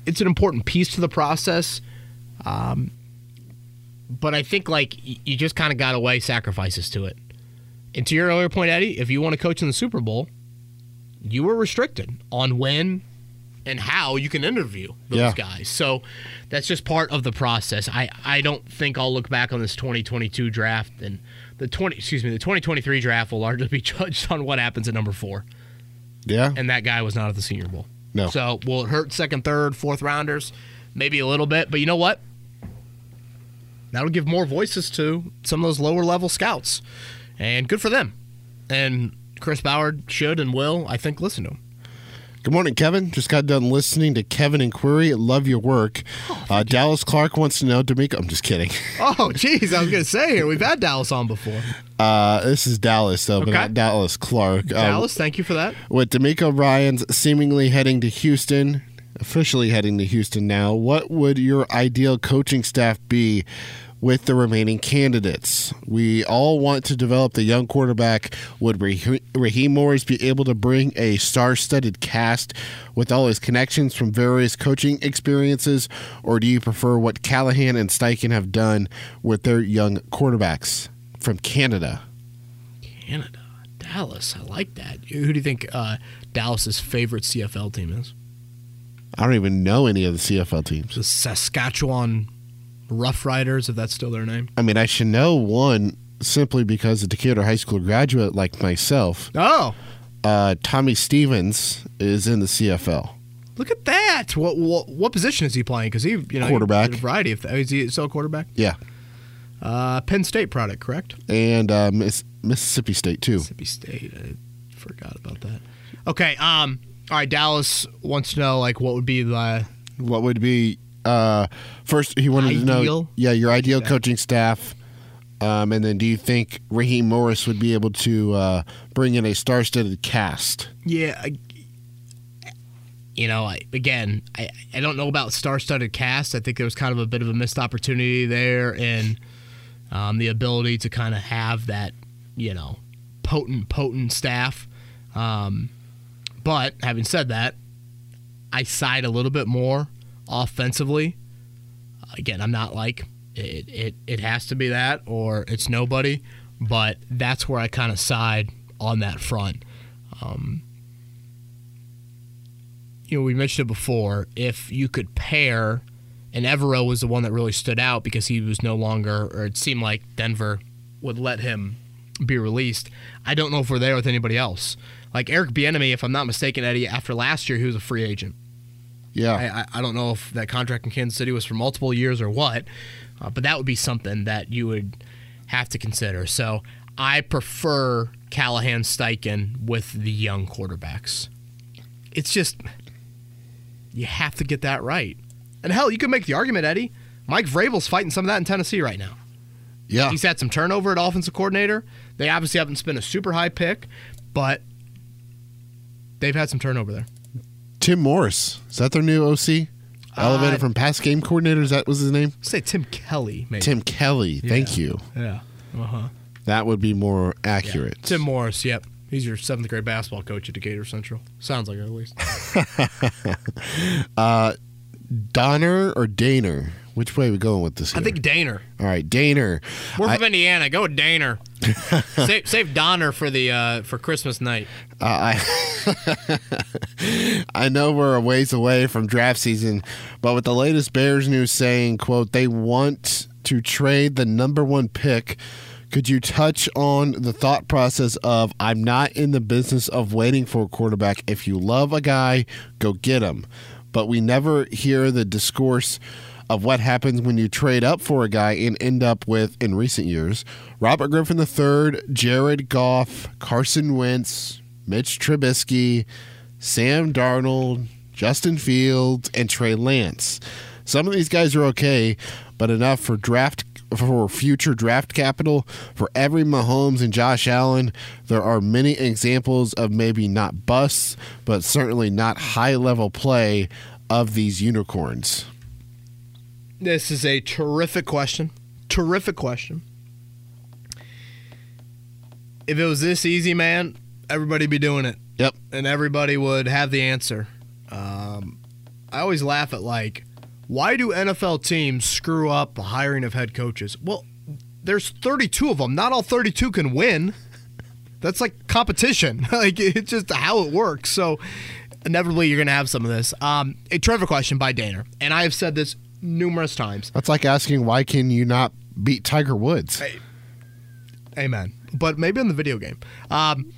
it's an important piece to the process. Um, but I think like you just kind of got away sacrifices to it. And to your earlier point, Eddie, if you want to coach in the Super Bowl, you were restricted on when and how you can interview those Yeah. guys. So that's just part of the process. I, I don't think I'll look back on this 2022 draft and the 20 excuse me the 2023 draft will largely be judged on what happens at number four. Yeah. And that guy was not at the Senior Bowl. No. So will it hurt second, third, fourth rounders? Maybe a little bit, but you know what? That'll give more voices to some of those lower level scouts, and good for them. And Chris Ballard should and will, I think, listen to him. Good morning, Kevin. Just got done listening to Kevin and Query. Love your work. uh, Dallas Clark wants to know, DeMeco. I'm just kidding. Oh, geez, I was gonna say here we've had Dallas on before. Uh, this is Dallas, though, but not Dallas Clark. Uh, Dallas, thank you for that. with DeMeco Ryans seemingly heading to Houston, officially heading to Houston now, what would your ideal coaching staff be with the remaining candidates? We all want to develop the young quarterback. Would Raheem Morris be able to bring a star studded cast with all his connections from various coaching experiences, or do you prefer what Callahan and Steichen have done with their young quarterbacks from Canada? Canada, Dallas, I like that. Who do you think uh, Dallas's favorite CFL team is? I don't even know any of the CFL teams. The Saskatchewan Rough Riders, if that's still their name. I mean, I should know one simply because a Decatur High School graduate like myself. Oh, Uh, Tommy Stevens is in the CFL. Look at that! What what, what position is he playing? Because he, you know, Quarterback. He a variety of. Is he still a quarterback? Yeah, Uh, Penn State product, correct? and uh, Miss, Mississippi State too. Mississippi State. I forgot about that. Okay. Um. All right. Dallas wants to know like what would be the What would be uh, first? He wanted to know, yeah, your ideal Yeah. coaching staff. Um, and then, do you think Raheem Morris would be able to uh, bring in a star-studded cast? yeah. I, you know, I, again, I, I don't know about star-studded cast. I think there was kind of a bit of a missed opportunity there in um, the ability to kind of have that, you know, potent, potent staff. Um, but having said that, I side a little bit more offensively. Again, I'm not like it, it, it has to be that or it's nobody, but that's where I kind of side on that front. Um, you know, we mentioned it before. If you could pair, and Evero was the one that really stood out because he was no longer, or it seemed like Denver would let him be released. I don't know if we're there with anybody else. Like Eric Bieniemy, if I'm not mistaken, Eddie, after last year, he was a free agent. Yeah, I, I, don't know if that contract in Kansas City was for multiple years or what, uh, but that would be something that you would have to consider. So I prefer Callahan Steichen with the young quarterbacks. It's just you have to get that right. And hell, you could make the argument, Eddie. Mike Vrabel's fighting some of that in Tennessee right now. yeah. He's had some turnover at offensive coordinator. They obviously haven't spent a super high pick, but they've had some turnover there. Tim Morris is that their new OC? Elevated Uh, from past game coordinator. Is that was his name? Say Tim Kelly, maybe. Tim Kelly. Thank you. Yeah. Uh huh. That would be more accurate. Tim Morris, yep. He's your seventh grade basketball coach at Decatur Central. Sounds like it at least. Donner or Daner? Which way are we going with this? I think Daner. All right, Daner. We're I- from Indiana. Go with Daner. save, save Donner for the uh, for Christmas night. Uh, I I know we're a ways away from draft season, but with the latest Bears news saying, "quote They want to trade the number one pick." Could you touch on the thought process of I'm not in the business of waiting for a quarterback. If you love a guy, go get him. But we never hear the discourse of what happens when you trade up for a guy and end up with, in recent years, Robert Griffin III, Jared Goff, Carson Wentz, Mitch Trubisky, Sam Darnold, Justin Fields, and Trey Lance. Some of these guys are okay, but enough for draft for future draft capital for every Mahomes and Josh Allen. There are many examples of maybe not busts, but certainly not high level play of these unicorns. This is a terrific question. Terrific question. If it was this easy, man, everybody'd be doing it. Yep. and everybody would have the answer. Um, I always laugh at like, why do NFL teams screw up the hiring of head coaches? Well, there's 32 of them. Not all 32 can win. That's like competition. like it's just how it works. So inevitably, you're going to have some of this. Um, a Trevor question by Dana, and I have said this numerous times. That's like asking why can you not beat Tiger Woods? Hey, amen. But maybe in the video game. Um,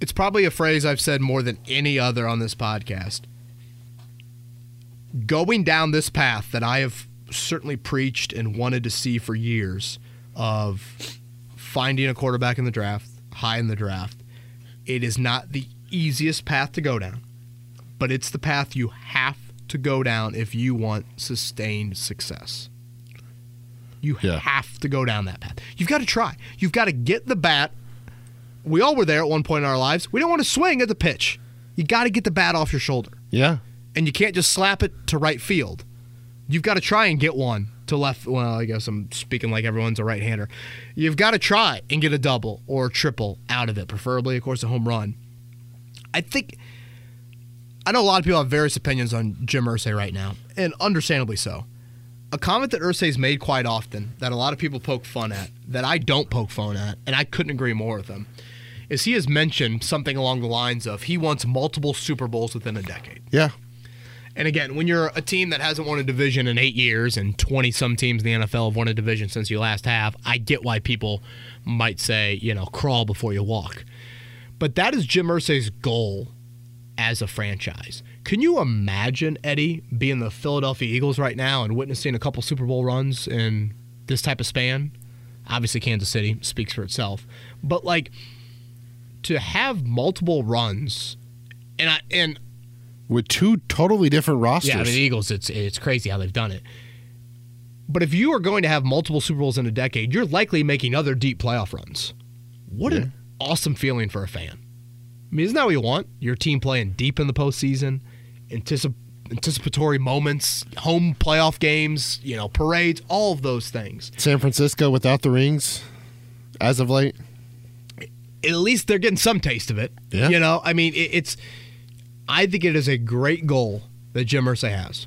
it's probably a phrase I've said more than any other on this podcast. Going down this path that I have certainly preached and wanted to see for years of finding a quarterback in the draft, high in the draft, it is not the easiest path to go down, but it's the path you have to go down if you want sustained success. You Yeah. have to go down that path. You've got to try. You've got to get the bat. We all were there at one point in our lives. We don't want to swing at the pitch. You got to get the bat off your shoulder. Yeah. And you can't just slap it to right field. You've got to try and get one to left. Well, I guess I'm speaking like everyone's a right hander. You've got to try and get a double or a triple out of it, preferably, of course, a home run. I think. I know a lot of people have various opinions on Jim Irsay right now, and understandably so. A comment that Irsay's made quite often, that a lot of people poke fun at, that I don't poke fun at, and I couldn't agree more with him, is he has mentioned something along the lines of he wants multiple Super Bowls within a decade. Yeah. And again, when you're a team that hasn't won a division in eight years and 20 some teams in the NFL have won a division since you last have, I get why people might say, you know, crawl before you walk. But that is Jim Irsay's goal as a franchise. Can you imagine, Eddie, being the Philadelphia Eagles right now and witnessing a couple Super Bowl runs in this type of span? Obviously, Kansas City speaks for itself. But, like, to have multiple runs, and I, and With two totally different rosters. yeah, I mean, the Eagles, it's it's crazy how they've done it. But if you are going to have multiple Super Bowls in a decade, you're likely making other deep playoff runs. What an awesome feeling for a fan. I mean, isn't that what you want? Your team playing deep in the postseason, anticip- anticipatory moments, home playoff games, you know, parades, all of those things. San Francisco without the rings as of late. At least they're getting some taste of it. Yeah. You know, I mean, it, it's. I think it is a great goal that Jim Irsay has,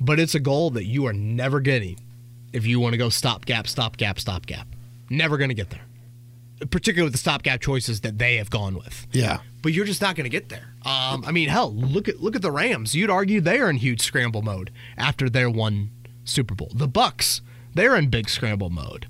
but it's a goal that you are never getting if you want to go stopgap, stopgap, stopgap. Never going to get there, particularly with the stopgap choices that they have gone with. Yeah. But you're just not going to get there. Um, I mean, hell, look at look at the Rams. You'd argue they're in huge scramble mode after their one Super Bowl. The Bucks, they're in big scramble mode.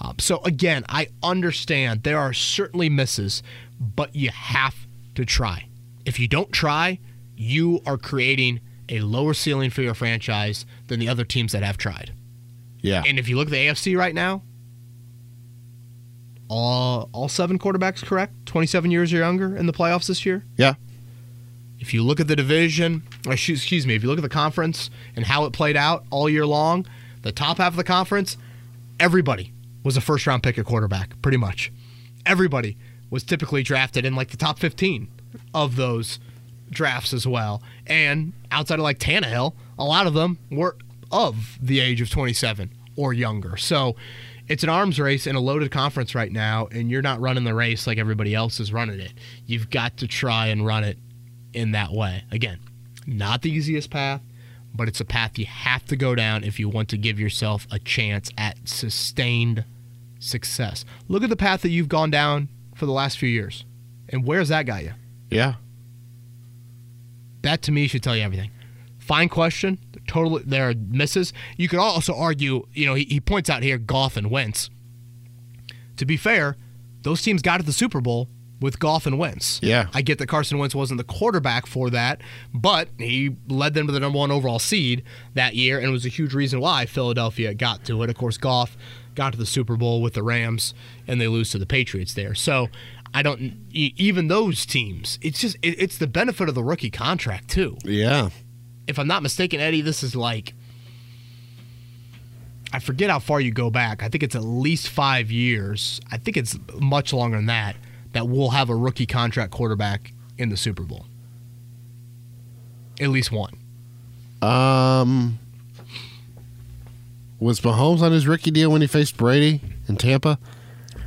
Um, so again, I understand there are certainly misses, but you have to try. If you don't try, you are creating a lower ceiling for your franchise than the other teams that have tried. Yeah. And if you look at the AFC right now, all all seven quarterbacks correct, 27 years or younger in the playoffs this year. yeah. If you look at the division, uh, excuse excuse me, if you look at the conference and how it played out all year long, the top half of the conference, everybody was a first round pick at quarterback, pretty much. Everybody was typically drafted in like the top 15 of those drafts as well. And outside of like Tannehill, a lot of them were of the age of 27 or younger. So it's an arms race in a loaded conference right now, and you're not running the race like everybody else is running it. You've got to try and run it in that way. Again, not the easiest path, but it's a path you have to go down if you want to give yourself a chance at sustained success. Look at the path that you've gone down for the last few years. And where's that got you? Yeah. That to me should tell you everything. Fine question. Totally, there are misses. You could also argue, you know, he, he points out here Goff and Wentz. To be fair, those teams got to the Super Bowl with Goff and Wentz. Yeah. I get that Carson Wentz wasn't the quarterback for that, but he led them to the number one overall seed that year and was a huge reason why Philadelphia got to it. Of course, Goff got to the Super Bowl with the Rams and they lose to the Patriots there. So I don't even those teams. It's just it's the benefit of the rookie contract too. Yeah. If I'm not mistaken, Eddie, this is like I forget how far you go back. I think it's at least five years. I think it's much longer than that. That we'll have a rookie contract quarterback in the Super Bowl. At least one. Um, was Mahomes on his rookie deal when he faced Brady in Tampa?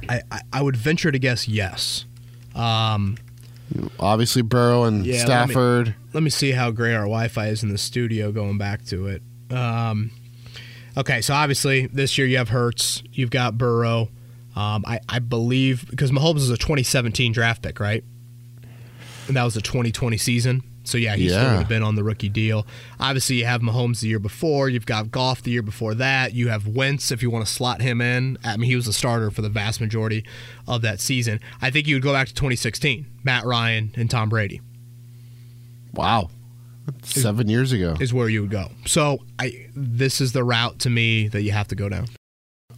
I, I, I would venture to guess yes. Um, Obviously, Burrow and Yeah, let me- Stafford. let me see how great our Wi-Fi is in the studio. Going back to it. Um, okay, so obviously this year you have Hurts, you've got Burrow. Um, I, I believe because Mahomes is a 2017 draft pick, right? And that was the 2020 season. So yeah, he still Yeah. would have been on the rookie deal. Obviously, you have Mahomes the year before. You've got Goff the year before that. You have Wentz if you want to slot him in. I mean, he was a starter for the vast majority of that season. I think you would go back to 2016, Matt Ryan and Tom Brady Wow. Seven years ago. is where you would go. So I this is the route to me that you have to go down.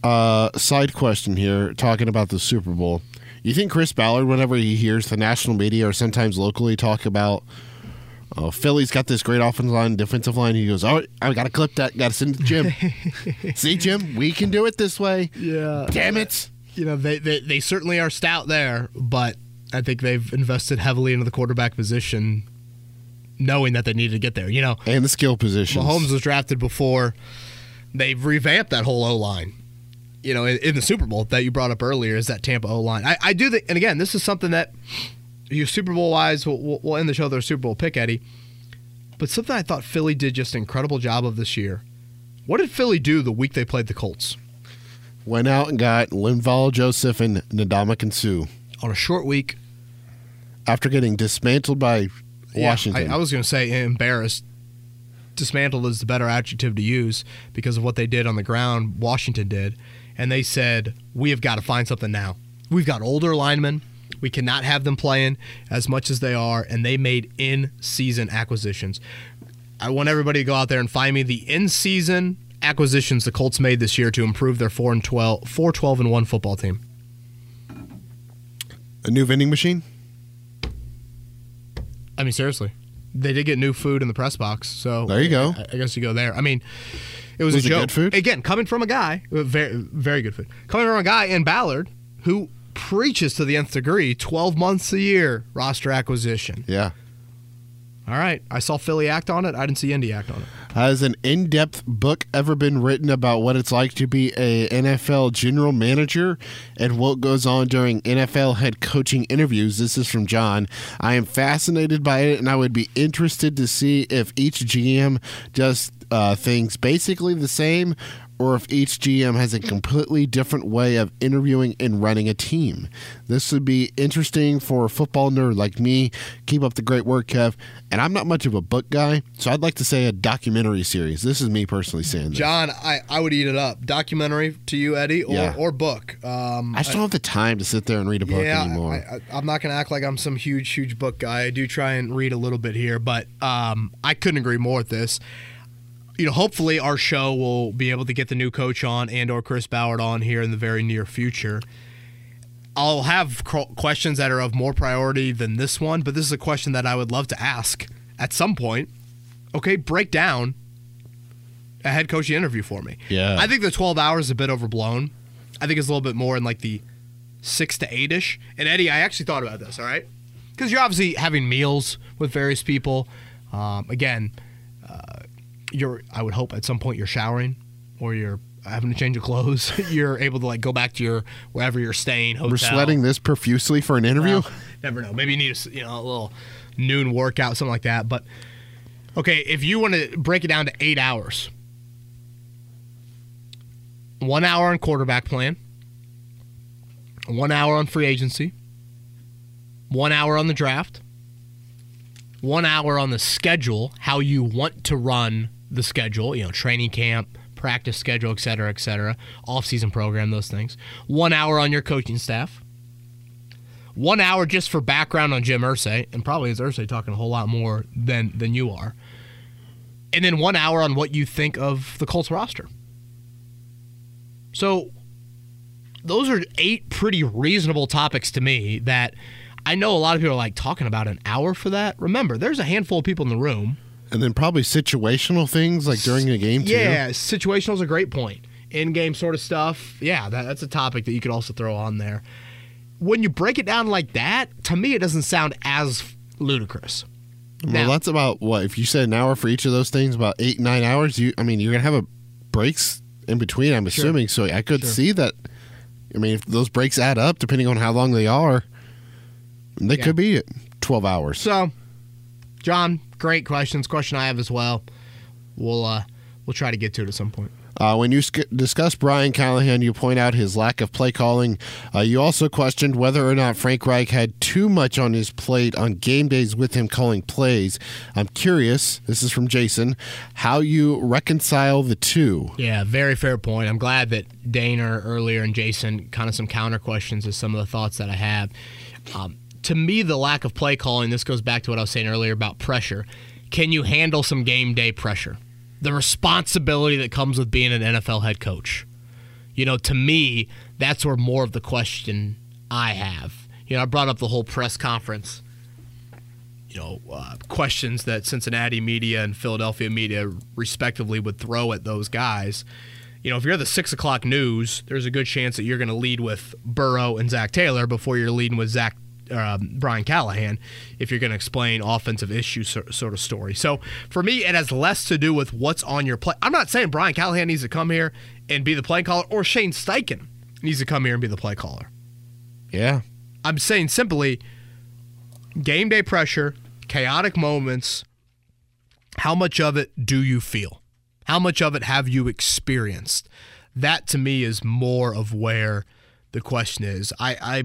Uh, side question here, talking about the Super Bowl. You think Chris Ballard, whenever he hears the national media or sometimes locally talk about, oh, Philly's got this great offensive line, defensive line, he goes, "Oh, I got to clip that. Got to send it to Jim. See, Jim, we can do it this way. Yeah. Damn it." you know they, they they certainly are stout there, but I think they've invested heavily into the quarterback position, knowing that they needed to get there. You know, And the skill position. Mahomes was drafted before they've revamped that whole O line. You know, in, in the Super Bowl that you brought up earlier is that Tampa O line. I, I do think, and again, this is something that you Super Bowl wise, we'll, we'll- end the show with our Super Bowl pick, Eddie. But something I thought Philly did just an incredible job of this year. What did Philly do the week they played the Colts? Went out and got Linval Joseph and Ndamukong Suh On a short week, after getting dismantled by Yeah, Washington. I, I was going to say embarrassed. Dismantled is the better adjective to use because of what they did on the ground. Washington did, and they said we have got to find something now. We've got older linemen. We cannot have them playing as much as they are, and they made in-season acquisitions. I want everybody to go out there and find me the in-season acquisitions the Colts made this year to improve their 4 and 12 4 12 and 1 football team. a new vending machine. I mean, seriously, they did get new food in the press box. So There you go. I, I guess you go there. I mean, it was, Was a joke. good food? Again, coming from a guy, uh, very very good food. Coming from a guy in Ballard who preaches to the nth degree, twelve months a year roster acquisition. Yeah. All right, I saw Philly act on it. I didn't see Indy act on it. Has an in-depth book ever been written about what it's like to be a NFL general manager and what goes on during NFL head coaching interviews? This is from John. I am fascinated by it, and I would be interested to see if each GM does uh, things basically the same, or if each GM has a completely different way of interviewing and running a team. This would be interesting for a football nerd like me. Keep up the great work, Kev. And I'm not much of a book guy, so I'd like to say a documentary series. This is me personally saying this. John, I, I would eat it up. Documentary to you, Eddie, or, Yeah. or book. Um, I just don't have the time to sit there and read a book yeah, anymore. I, I, I'm not going to act like I'm some huge, huge book guy. I do try and read a little bit here, but um, I couldn't agree more with this. You know, hopefully our show will be able to get the new coach on and or Chris Ballard on here in the very near future. I'll have questions that are of more priority than this one, but this is a question that I would love to ask at some point. Okay, break down a head coaching interview for me. Yeah. I think the 12 hours is a bit overblown. I think it's a little bit more in like the six to eight ish. And Eddie, I actually thought about this, all right? Because you're obviously having meals with various people. Um, again, uh, you're, I would hope at some point you're showering or you're having to change your clothes. you're able to like go back to your wherever you're staying. Hotel. We're sweating this profusely for an interview. Well, never know. Maybe you need a, you know, a little noon workout, something like that. But okay, if you want to break it down to eight hours, one hour on quarterback plan, one hour on free agency, one hour on the draft, one hour on the schedule, how you want to run the schedule, you know, training camp, practice schedule, et cetera, et cetera, off-season program, those things. One hour on your coaching staff one hour just for background on Jim Irsay, and probably is Irsay talking a whole lot more than than you are, and then one hour on what you think of the Colts roster. So those are eight pretty reasonable topics to me that I know a lot of people are like talking about an hour for that. Remember, there's a handful of people in the room. And then probably situational things like during a game too. Yeah, situational is a great point. In game sort of stuff. Yeah, that, that's a topic that you could also throw on there. When you break it down like that, to me, it doesn't sound as ludicrous. Well, Now- that's about what if you said an hour for each of those things, about eight nine hours. You, I mean, you're gonna have a breaks in between. I'm assuming. So I could Sure. see that. I mean, if those breaks add up, depending on how long they are, they Yeah. could be twelve hours. So, John, great questions. Question I have as well. We'll uh, we'll try to get to it at some point. Uh, when you sc- discuss Brian Callahan, you point out his lack of play calling. Uh, you also questioned whether or not Frank Reich had too much on his plate on game days with him calling plays. I'm curious, this is from Jason, how you reconcile the two. Yeah, very fair point. I'm glad that Dana earlier and Jason kind of some counter questions to some of the thoughts that I have. Um, to me, the lack of play calling, this goes back to what I was saying earlier about pressure. Can you handle some game day pressure? the responsibility that comes with being an NFL head coach. You know, to me, that's where more of the question I have. You know, I brought up the whole press conference, you know, uh, questions that Cincinnati media and Philadelphia media, respectively, would throw at those guys. You know, if you're the six o'clock news, there's a good chance that you're going to lead with Burrow and Zac Taylor before you're leading with Zac um, Brian Callahan if you're going to explain offensive issue sort of story. So for me, it has less to do with what's on your play. I'm not saying Brian Callahan needs to come here and be the play caller or Shane Steichen needs to come here and be the play caller. Yeah. I'm saying simply game day pressure, chaotic moments. How much of it do you feel? How much of it have you experienced? That to me is more of where the question is. I, I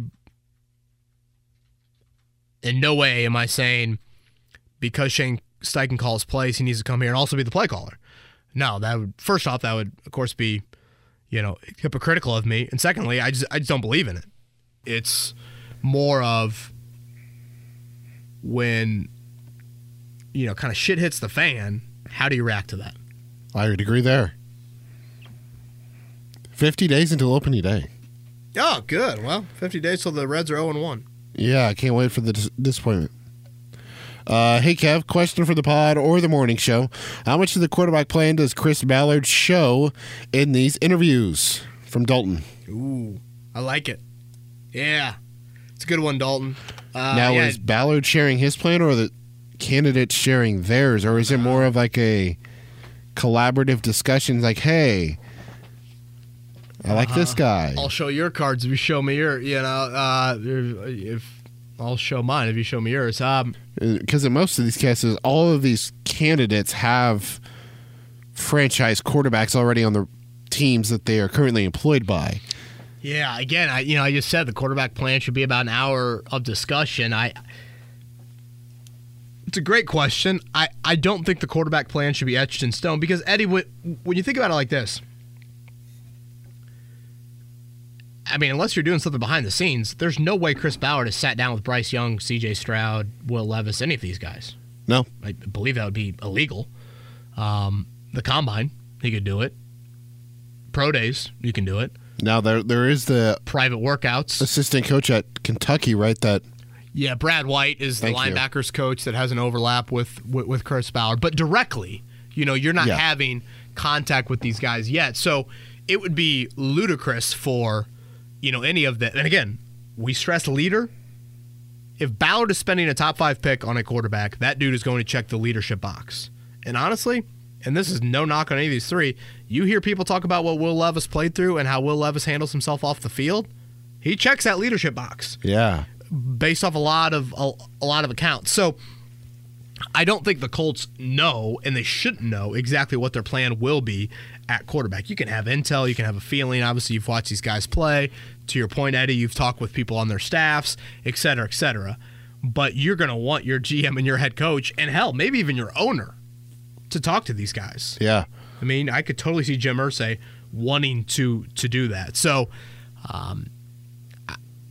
in no way am I saying because Shane Steichen calls plays, he needs to come here and also be the play caller. No, that would first off, that would of course be, you know, hypocritical of me. And secondly, I just I just don't believe in it. It's more of when you know, kind of shit hits the fan, how do you react to that? I would agree there. 50 days until opening day. Oh, good. Well, 50 days till the Reds are 0 1. Yeah, I can't wait for the dis- disappointment. Uh, hey, Kev, question for the pod or the morning show. How much of the quarterback plan does Chris Ballard show in these interviews? From Dalton. Ooh, I like it. Yeah. It's a good one, Dalton. Uh, now, yeah. is Ballard sharing his plan or the candidates sharing theirs? Or is it more of like a collaborative discussion like, hey, I like uh-huh. this guy. I'll show your cards if you show me your. You know, uh, if I'll show mine if you show me yours. Um, because in most of these cases, all of these candidates have franchise quarterbacks already on the teams that they are currently employed by. Yeah, again, I you know I just said the quarterback plan should be about an hour of discussion. I it's a great question. I, I don't think the quarterback plan should be etched in stone because Eddie, when you think about it like this, I mean, unless you're doing something behind the scenes, there's no way Chris Ballard has sat down with Bryce Young, C.J. Stroud, Will Levis, any of these guys. No, I believe that would be illegal. Um, the combine, he could do it. Pro days, you can do it. Now there there is the private workouts. Assistant coach at Kentucky, right? That yeah, Brad White is the linebackers you. coach that has an overlap with, with, with Chris Ballard, but directly, you know, you're not yeah. having contact with these guys yet. So it would be ludicrous for you know, any of that. And again, we stress leader. If Ballard is spending a top five pick on a quarterback, that dude is going to check the leadership box. And honestly, and this is no knock on any of these three, you hear people talk about what Will Levis played through and how Will Levis handles himself off the field. He checks that leadership box. Yeah. Based off a lot of a, a lot of accounts. So I don't think the Colts know, and they shouldn't know exactly what their plan will be at quarterback. You can have intel, you can have a feeling. Obviously, you've watched these guys play. To your point, Eddie, you've talked with people on their staffs, et cetera, et cetera. But you're going to want your GM and your head coach, and hell, maybe even your owner, to talk to these guys. Yeah. I mean, I could totally see Jim Irsay wanting to to do that. So, um,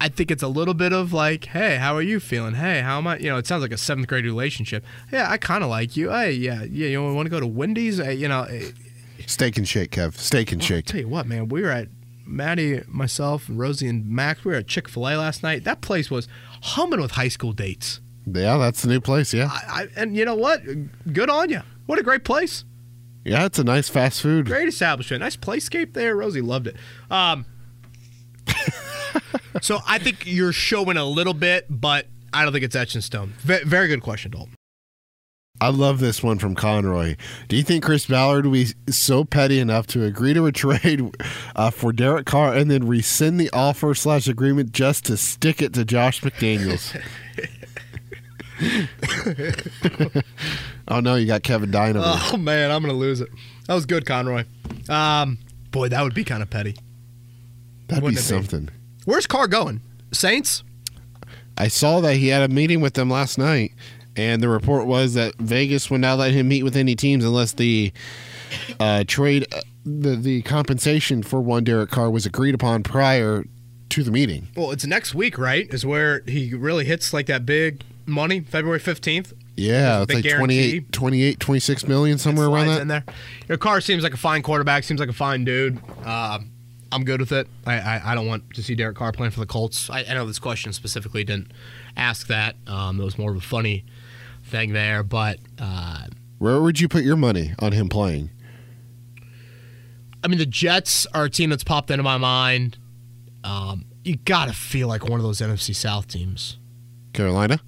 I think it's a little bit of like, hey, how are you feeling? Hey, how am I? You know, it sounds like a seventh grade relationship. Yeah, I kind of like you. Hey, yeah, yeah, you want to go to Wendy's? you know, Steak and shake, Kev. Steak and shake. I'll tell you what, man. We were at Maddie, myself, Rosie, and Max. We were at Chick Fil A last night. That place was humming with high school dates. Yeah, that's the new place. Yeah, I, I, and you know what? Good on you. What a great place. Yeah, it's a nice fast food. Great establishment. Nice playscape there. Rosie loved it. Um, so I think you're showing a little bit, but I don't think it's etched in stone. V- very good question, Dalton. I love this one from Conroy. Do you think Chris Ballard would be so petty enough to agree to a trade uh, for Derek Carr and then rescind the offer slash agreement just to stick it to Josh McDaniels? oh no, you got Kevin Dynamo. Oh man, I'm gonna lose it. That was good, Conroy. Um, boy, that would be kind of petty. That'd Wouldn't be? something. Where's Carr going? Saints? I saw that he had a meeting with them last night, and the report was that Vegas would not let him meet with any teams unless the uh, trade, uh, the the compensation for one Derek Carr was agreed upon prior to the meeting. Well, it's next week, right? Is where he really hits like that big money, February 15th. Yeah, it's like guarantee. 28, 28, 26 million, somewhere around that. in there. Your Carr seems like a fine quarterback. Seems like a fine dude. Uh, I'm good with it. I, I I don't want to see Derek Carr playing for the Colts. I, I know this question specifically didn't ask that. Um, it was more of a funny thing there, but uh, Where would you put your money on him playing? I mean the Jets are a team that's popped into my mind. Um, you gotta feel like one of those NFC South teams. Carolina?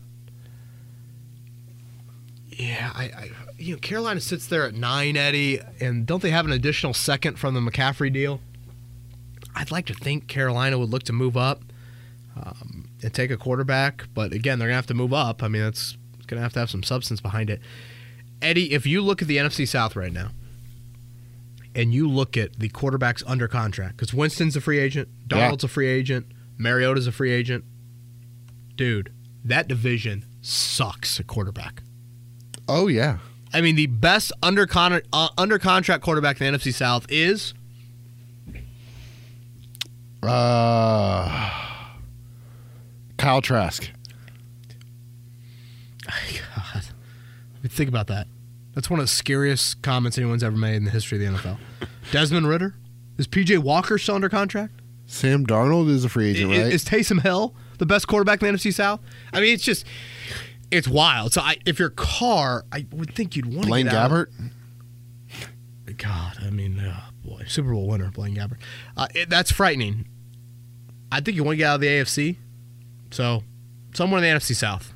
Yeah, I, I you know Carolina sits there at nine, Eddie, and don't they have an additional second from the McCaffrey deal? I'd like to think Carolina would look to move up um, and take a quarterback, but again, they're gonna have to move up. I mean, it's, it's gonna have to have some substance behind it. Eddie, if you look at the NFC South right now, and you look at the quarterbacks under contract, because Winston's a free agent, Yeah. Dalton's a free agent, Mariota's a free agent, dude, that division sucks at quarterback. Oh yeah. I mean, the best under con- uh, under contract quarterback in the NFC South is Uh, Kyle Trask. God. Think about that. That's one of the scariest comments anyone's ever made in the history of the NFL. Desmond Ridder is PJ Walker still under contract? Sam Darnold is a free agent, right? is Taysom Hill the best quarterback in the NFC South? I mean, it's just it's wild. So I, if you're Carr, I would think you'd want to Blaine get out. Gabbert. God, I mean, oh boy, Super Bowl winner Blaine Gabbert. Uh, it, that's frightening. I think you want to get out of the AFC. So somewhere in the NFC South.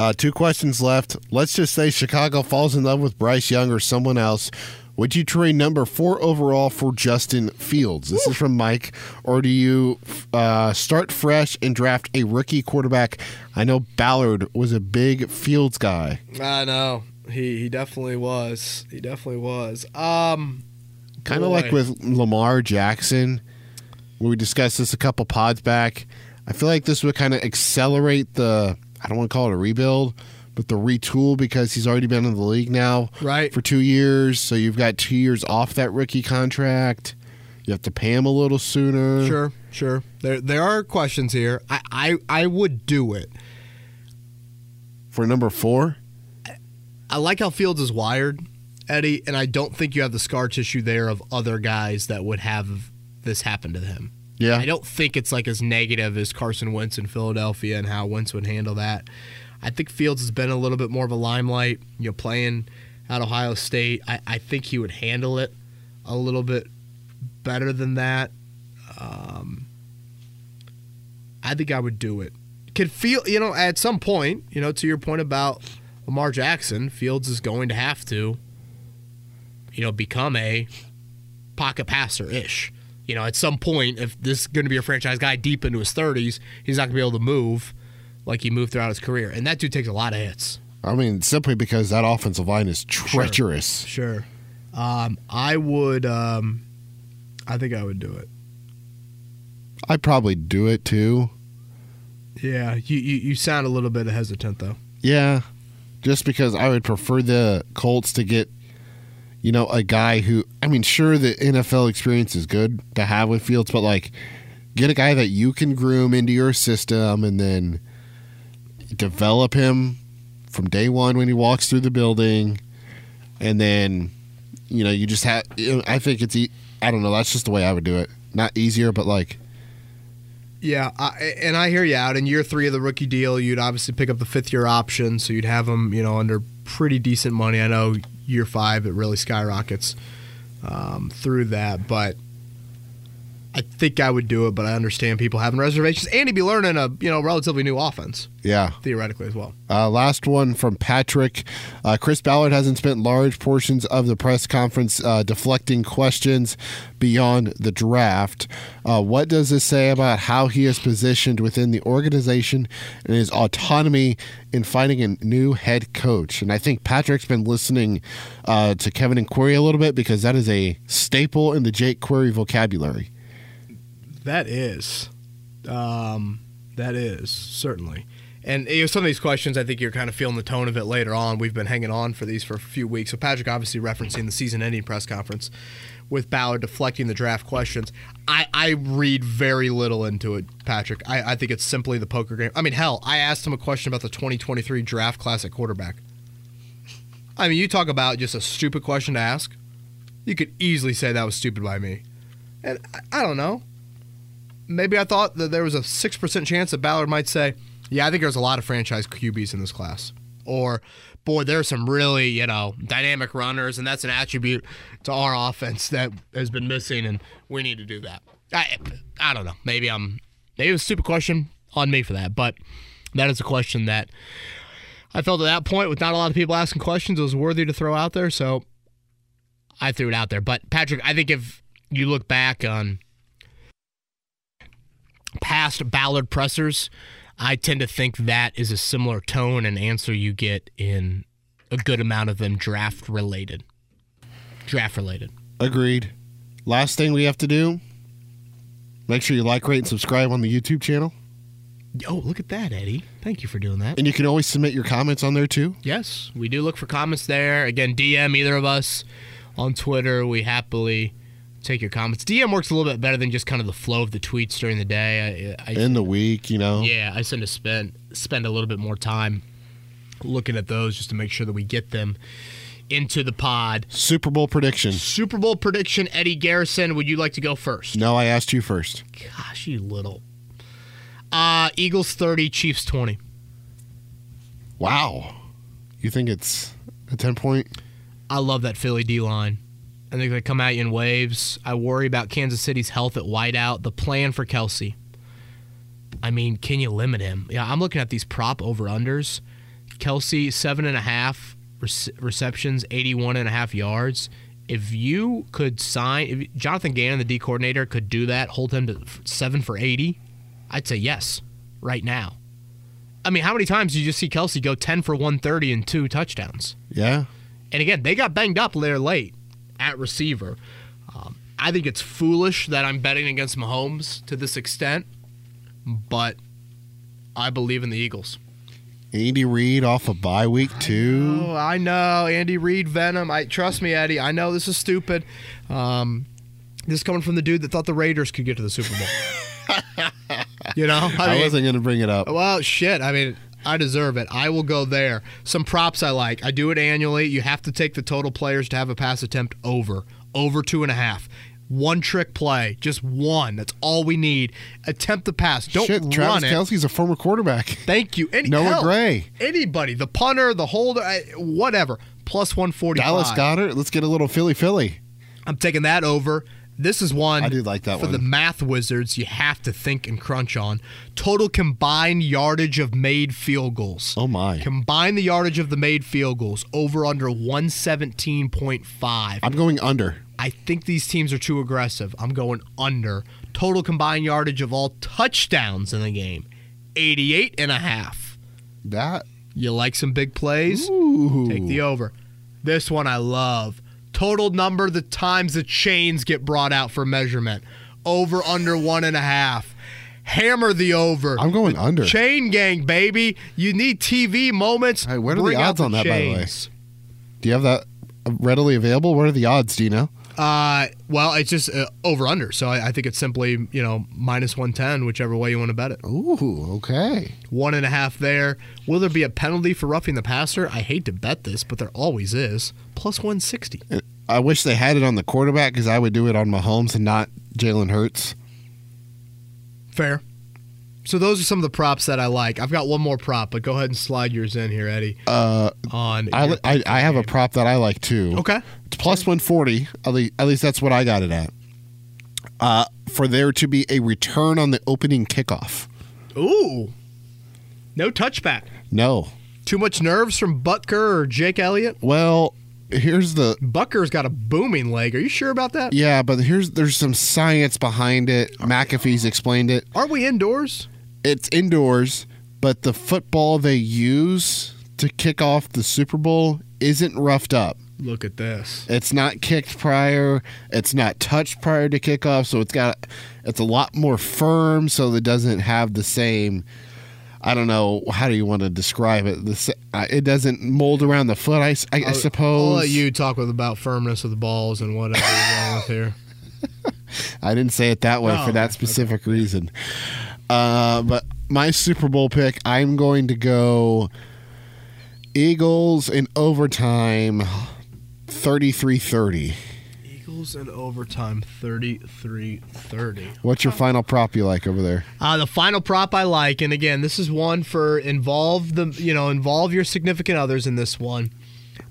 Uh, two questions left. Let's just say Chicago falls in love with Bryce Young or someone else. Would you trade number four overall for Justin Fields? This is from Mike. Or do you uh, start fresh and draft a rookie quarterback? I know Ballard was a big Fields guy. I know he he definitely was. He definitely was. Um, Kind of like with Lamar Jackson. Where we discussed this a couple pods back. I feel like this would kind of accelerate the, I don't want to call it a rebuild, but the retool because he's already been in the league now right. for two years. So you've got two years off that rookie contract. You have to pay him a little sooner. Sure, sure. There there are questions here. I I, I would do it. For number four, I like how Fields is wired, Eddie, and I don't think you have the scar tissue there of other guys that would have this happen to him. Yeah. I don't think it's like as negative as Carson Wentz in Philadelphia and how Wentz would handle that. I think Fields has been a little bit more of a limelight, you know, playing at Ohio State. I, I think he would handle it a little bit better than that. Um, I think I would do it. Could feel, you know, at some point, you know, to your point about Lamar Jackson, Fields is going to have to, you know, become a pocket passer ish. You know, at some point, if this is going to be a franchise guy deep into his 30s, he's not going to be able to move like he moved throughout his career. And that dude takes a lot of hits. I mean, simply because that offensive line is treacherous. Sure. Um, I would, um, I think I would do it. I'd probably do it too. Yeah, you, you, you sound a little bit hesitant, though. Yeah, just because I would prefer the Colts to get, you know, a guy who. I mean, sure, the NFL experience is good to have with Fields, but like, get a guy that you can groom into your system and then develop him from day one when he walks through the building, and then, you know, you just have. You know, I think it's. E- I don't know. That's just the way I would do it. Not easier, but like, Yeah, I, and I hear you out. In year three of the rookie deal, you'd obviously pick up the fifth year option, so you'd have him, you know, under pretty decent money. I know year five it really skyrockets um, through that, but I think I would do it, but I understand people having reservations, and he'd be learning a you know relatively new offense Yeah. theoretically as well. Uh, last one from Patrick. Uh, Chris Ballard hasn't spent large portions of the press conference uh, deflecting questions beyond the draft. Uh, what does this say about how he is positioned within the organization and his autonomy in finding a new head coach? And I think Patrick's been listening uh, to Kevin and Query a little bit because that is a staple in the Jake Query vocabulary. That is, um, that is certainly. And you know, some of these questions, I think you're kind of feeling the tone of it later on. We've been hanging on for these for a few weeks. So Patrick obviously referencing the season-ending press conference with Ballard deflecting the draft questions. I, I read very little into it, Patrick. I, I think it's simply the poker game. I mean, hell, I asked him a question about the 2023 draft class at quarterback. I mean, you talk about just a stupid question to ask. You could easily say that was stupid by me. And I, I don't know maybe I thought that there was a 6% chance that Ballard might say, yeah, I think there's a lot of franchise QBs in this class. Or, boy, there's some really, you know, dynamic runners, and that's an attribute to our offense that has been missing, and we need to do that. I, I don't know. Maybe I'm, maybe it was a stupid question on me for that, but that is a question that I felt at that point with not a lot of people asking questions, it was worthy to throw out there, so I threw it out there. But, Patrick, I think if you look back on, past Ballard pressers, I tend to think that is a similar tone and answer you get in a good amount of them draft related. Draft related. Agreed. Last thing we have to do make sure you like, rate, and subscribe on the YouTube channel. Oh, look at that, Eddie. Thank you for doing that. And you can always submit your comments on there too. Yes, we do look for comments there. Again, DM either of us on Twitter. We happily take your comments. DM works a little bit better than just kind of the flow of the tweets during the day. I, I, In the week, you know. Yeah, I tend to spend spend a little bit more time looking at those just to make sure that we get them into the pod. Super Bowl prediction. Super Bowl prediction, Eddie Garrison. Would you like to go first? No, I asked you first. Gosh, you little. Uh, Eagles 30, Chiefs 20. Wow. You think it's a 10 point? I love that Philly D line. I think they come at you in waves. I worry about Kansas City's health at wideout. The plan for Kelce. I mean, can you limit him? Yeah, I'm looking at these prop over unders. Kelce, seven and a half rece- receptions, 81 and a half yards. If you could sign, if Jonathan Gannon, the D coordinator, could do that, hold him to seven for 80, I'd say yes, right now. I mean, how many times did you just see Kelce go 10 for 130 and two touchdowns? Yeah. And again, they got banged up there late at receiver. Um, I think it's foolish that I'm betting against Mahomes to this extent, but I believe in the Eagles. Andy Reid off a bye week too. Oh, I know Andy Reid Venom. I trust me, Eddie. I know this is stupid. Um, this is coming from the dude that thought the Raiders could get to the Super Bowl. you know, I, mean, wasn't going to bring it up. Well, shit. I mean, I deserve it. I will go there. Some props I like. I do it annually. You have to take the total players to have a pass attempt over, over two and a half. One trick play, just one. That's all we need. Attempt the pass. Don't Shit, run Travis it. Kelce's a former quarterback. Thank you. Any, Noah hell, Gray. Anybody. The punter, the holder, whatever. Plus 145. Dallas Goedert. Let's get a little Philly Philly. I'm taking that over. This is one I do like that for one. the math wizards you have to think and crunch on. Total combined yardage of made field goals. Oh my. Combine the yardage of the made field goals over under 117.5. I'm going under. I think these teams are too aggressive. I'm going under. Total combined yardage of all touchdowns in the game 88 and a half. That. You like some big plays? Ooh. Take the over. This one I love. Total number the times the chains get brought out for measurement. Over under one and a half. Hammer the over. I'm going under. Chain gang, baby. You need TV moments. Hey, what are the Bring out odds on that, by the way? Do you have that readily available? What are the odds? Do you know? Uh, well, it's just uh, over under. So I, I think it's simply you know minus one ten, whichever way you want to bet it. Ooh, okay. One and a half there. Will there be a penalty for roughing the passer? I hate to bet this, but there always is. Plus one sixty. I wish they had it on the quarterback because I would do it on Mahomes and not Jalen Hurts. Fair. So those are some of the props that I like. I've got one more prop, but go ahead and slide yours in here, Eddie. Uh, On I, I, I have a prop that I like too. Okay. It's plus 140. At least, at least that's what I got it at. uh, for there to be a return on the opening kickoff. Ooh. No touchback. No. Too much nerves from Butker or Jake Elliott? Well, here's the Butker's got a booming leg. Are you sure about that? yeah, but here's there's some science behind it. McAfee's explained it. Aren't we indoors? It's indoors, but the football they use to kick off the Super Bowl isn't roughed up. Look at this. It's not kicked prior. It's not touched prior to kickoff, so it's got it's a lot more firm, so it doesn't have the same. I don't know how do you want to describe it. The, uh, it doesn't mold around the foot. I suppose. I'll let you talk with about firmness of the balls and whatever you're going with here. I didn't say it that way for that okay, specific reason. Uh, but my Super Bowl pick, I'm going to go Eagles in overtime, 33-30. Eagles in overtime 33-30. What's your final prop you like over there? Uh, the final prop I like, and again, this is one for involve the you know involve your significant others in this one.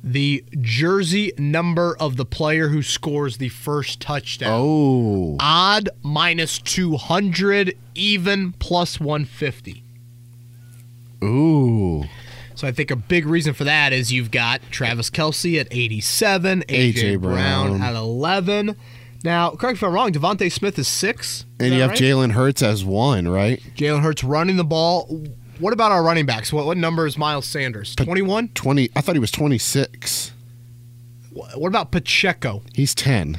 The jersey number of the player who scores the first touchdown. Oh, Odd minus two hundred, even plus one fifty. ooh. So I think a big reason for that is you've got Travis Kelce at 87, AJ, A.J. Brown. Brown. at 11. Now, correct me if I'm wrong, DeVonta Smith is six. Is And you have right? Jalen Hurts as one, right? Jalen Hurts running the ball. What about our running backs? What, what number is Miles Sanders? 21? 20. I thought he was 26. What about Pacheco? He's 10.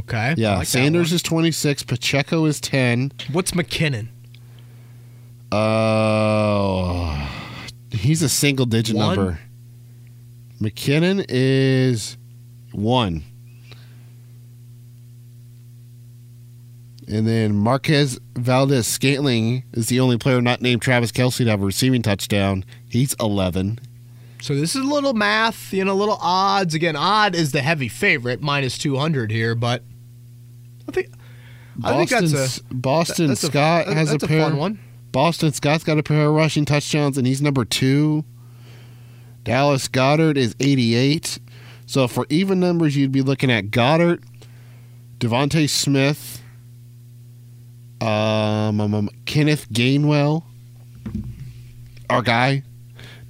Okay. Yeah, like Sanders is 26. Pacheco is 10. What's McKinnon? Uh, he's a single digit One? number. McKinnon is one. And then Marquez Valdes Scantling is the only player not named Travis Kelce to have a receiving touchdown. He's 11. So this is a little math, you know, a little odds. Again, odd is the heavy favorite, minus 200 here, but I think I think that's a Boston that's a- Scott has that's a a pair. fun one. Boston Scott's got a pair of rushing touchdowns, and he's number two. Dallas Goedert is 88. So for even numbers, you'd be looking at Goedert, DeVonta Smith, um, um, um, Kenneth Gainwell, our guy,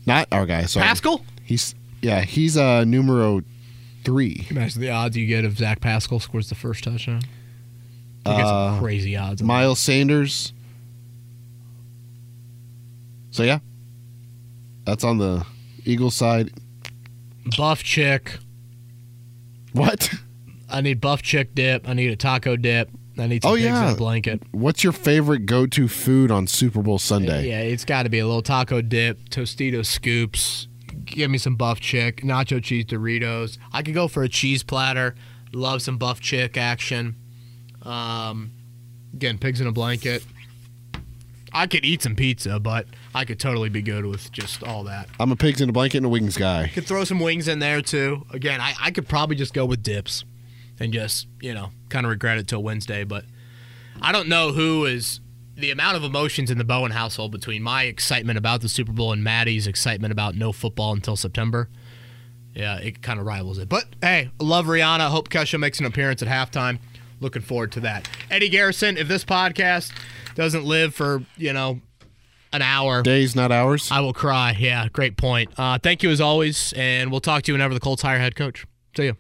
not our guy. Sorry, Pascal? He's yeah, he's uh numero three. Imagine the odds you get if Zach Pascal scores the first touchdown. You get some Uh, crazy odds. on that. Miles Sanders. So yeah, that's on the Eagles side. Buff chick. What? I need buff chick dip. I need a taco dip. I need some Oh, pigs yeah. in a blanket. What's your favorite go-to food on Super Bowl Sunday? Yeah, it's got to be a little taco dip, Tostito scoops. Give me some buff chick, nacho cheese Doritos. I could go for a cheese platter. Love some buff chick action. Um, again, pigs in a blanket. I could eat some pizza, but I could totally be good with just all that. I'm a pigs in a blanket and a wings guy. Could throw some wings in there too. Again, I, I could probably just go with dips and just, you know, kind of regret it till Wednesday. But I don't know who is the amount of emotions in the Bowen household between my excitement about the Super Bowl and Maddie's excitement about no football until September. Yeah, it kind of rivals it. But hey, love Rihanna. Hope Kesha makes an appearance at halftime. Looking forward to that. Eddie Garrison, if this podcast doesn't live for, you know, an hour, Days, not hours. I will cry. Yeah, great point. Uh, thank you as always, and we'll talk to you whenever the Colts hire head coach. See you.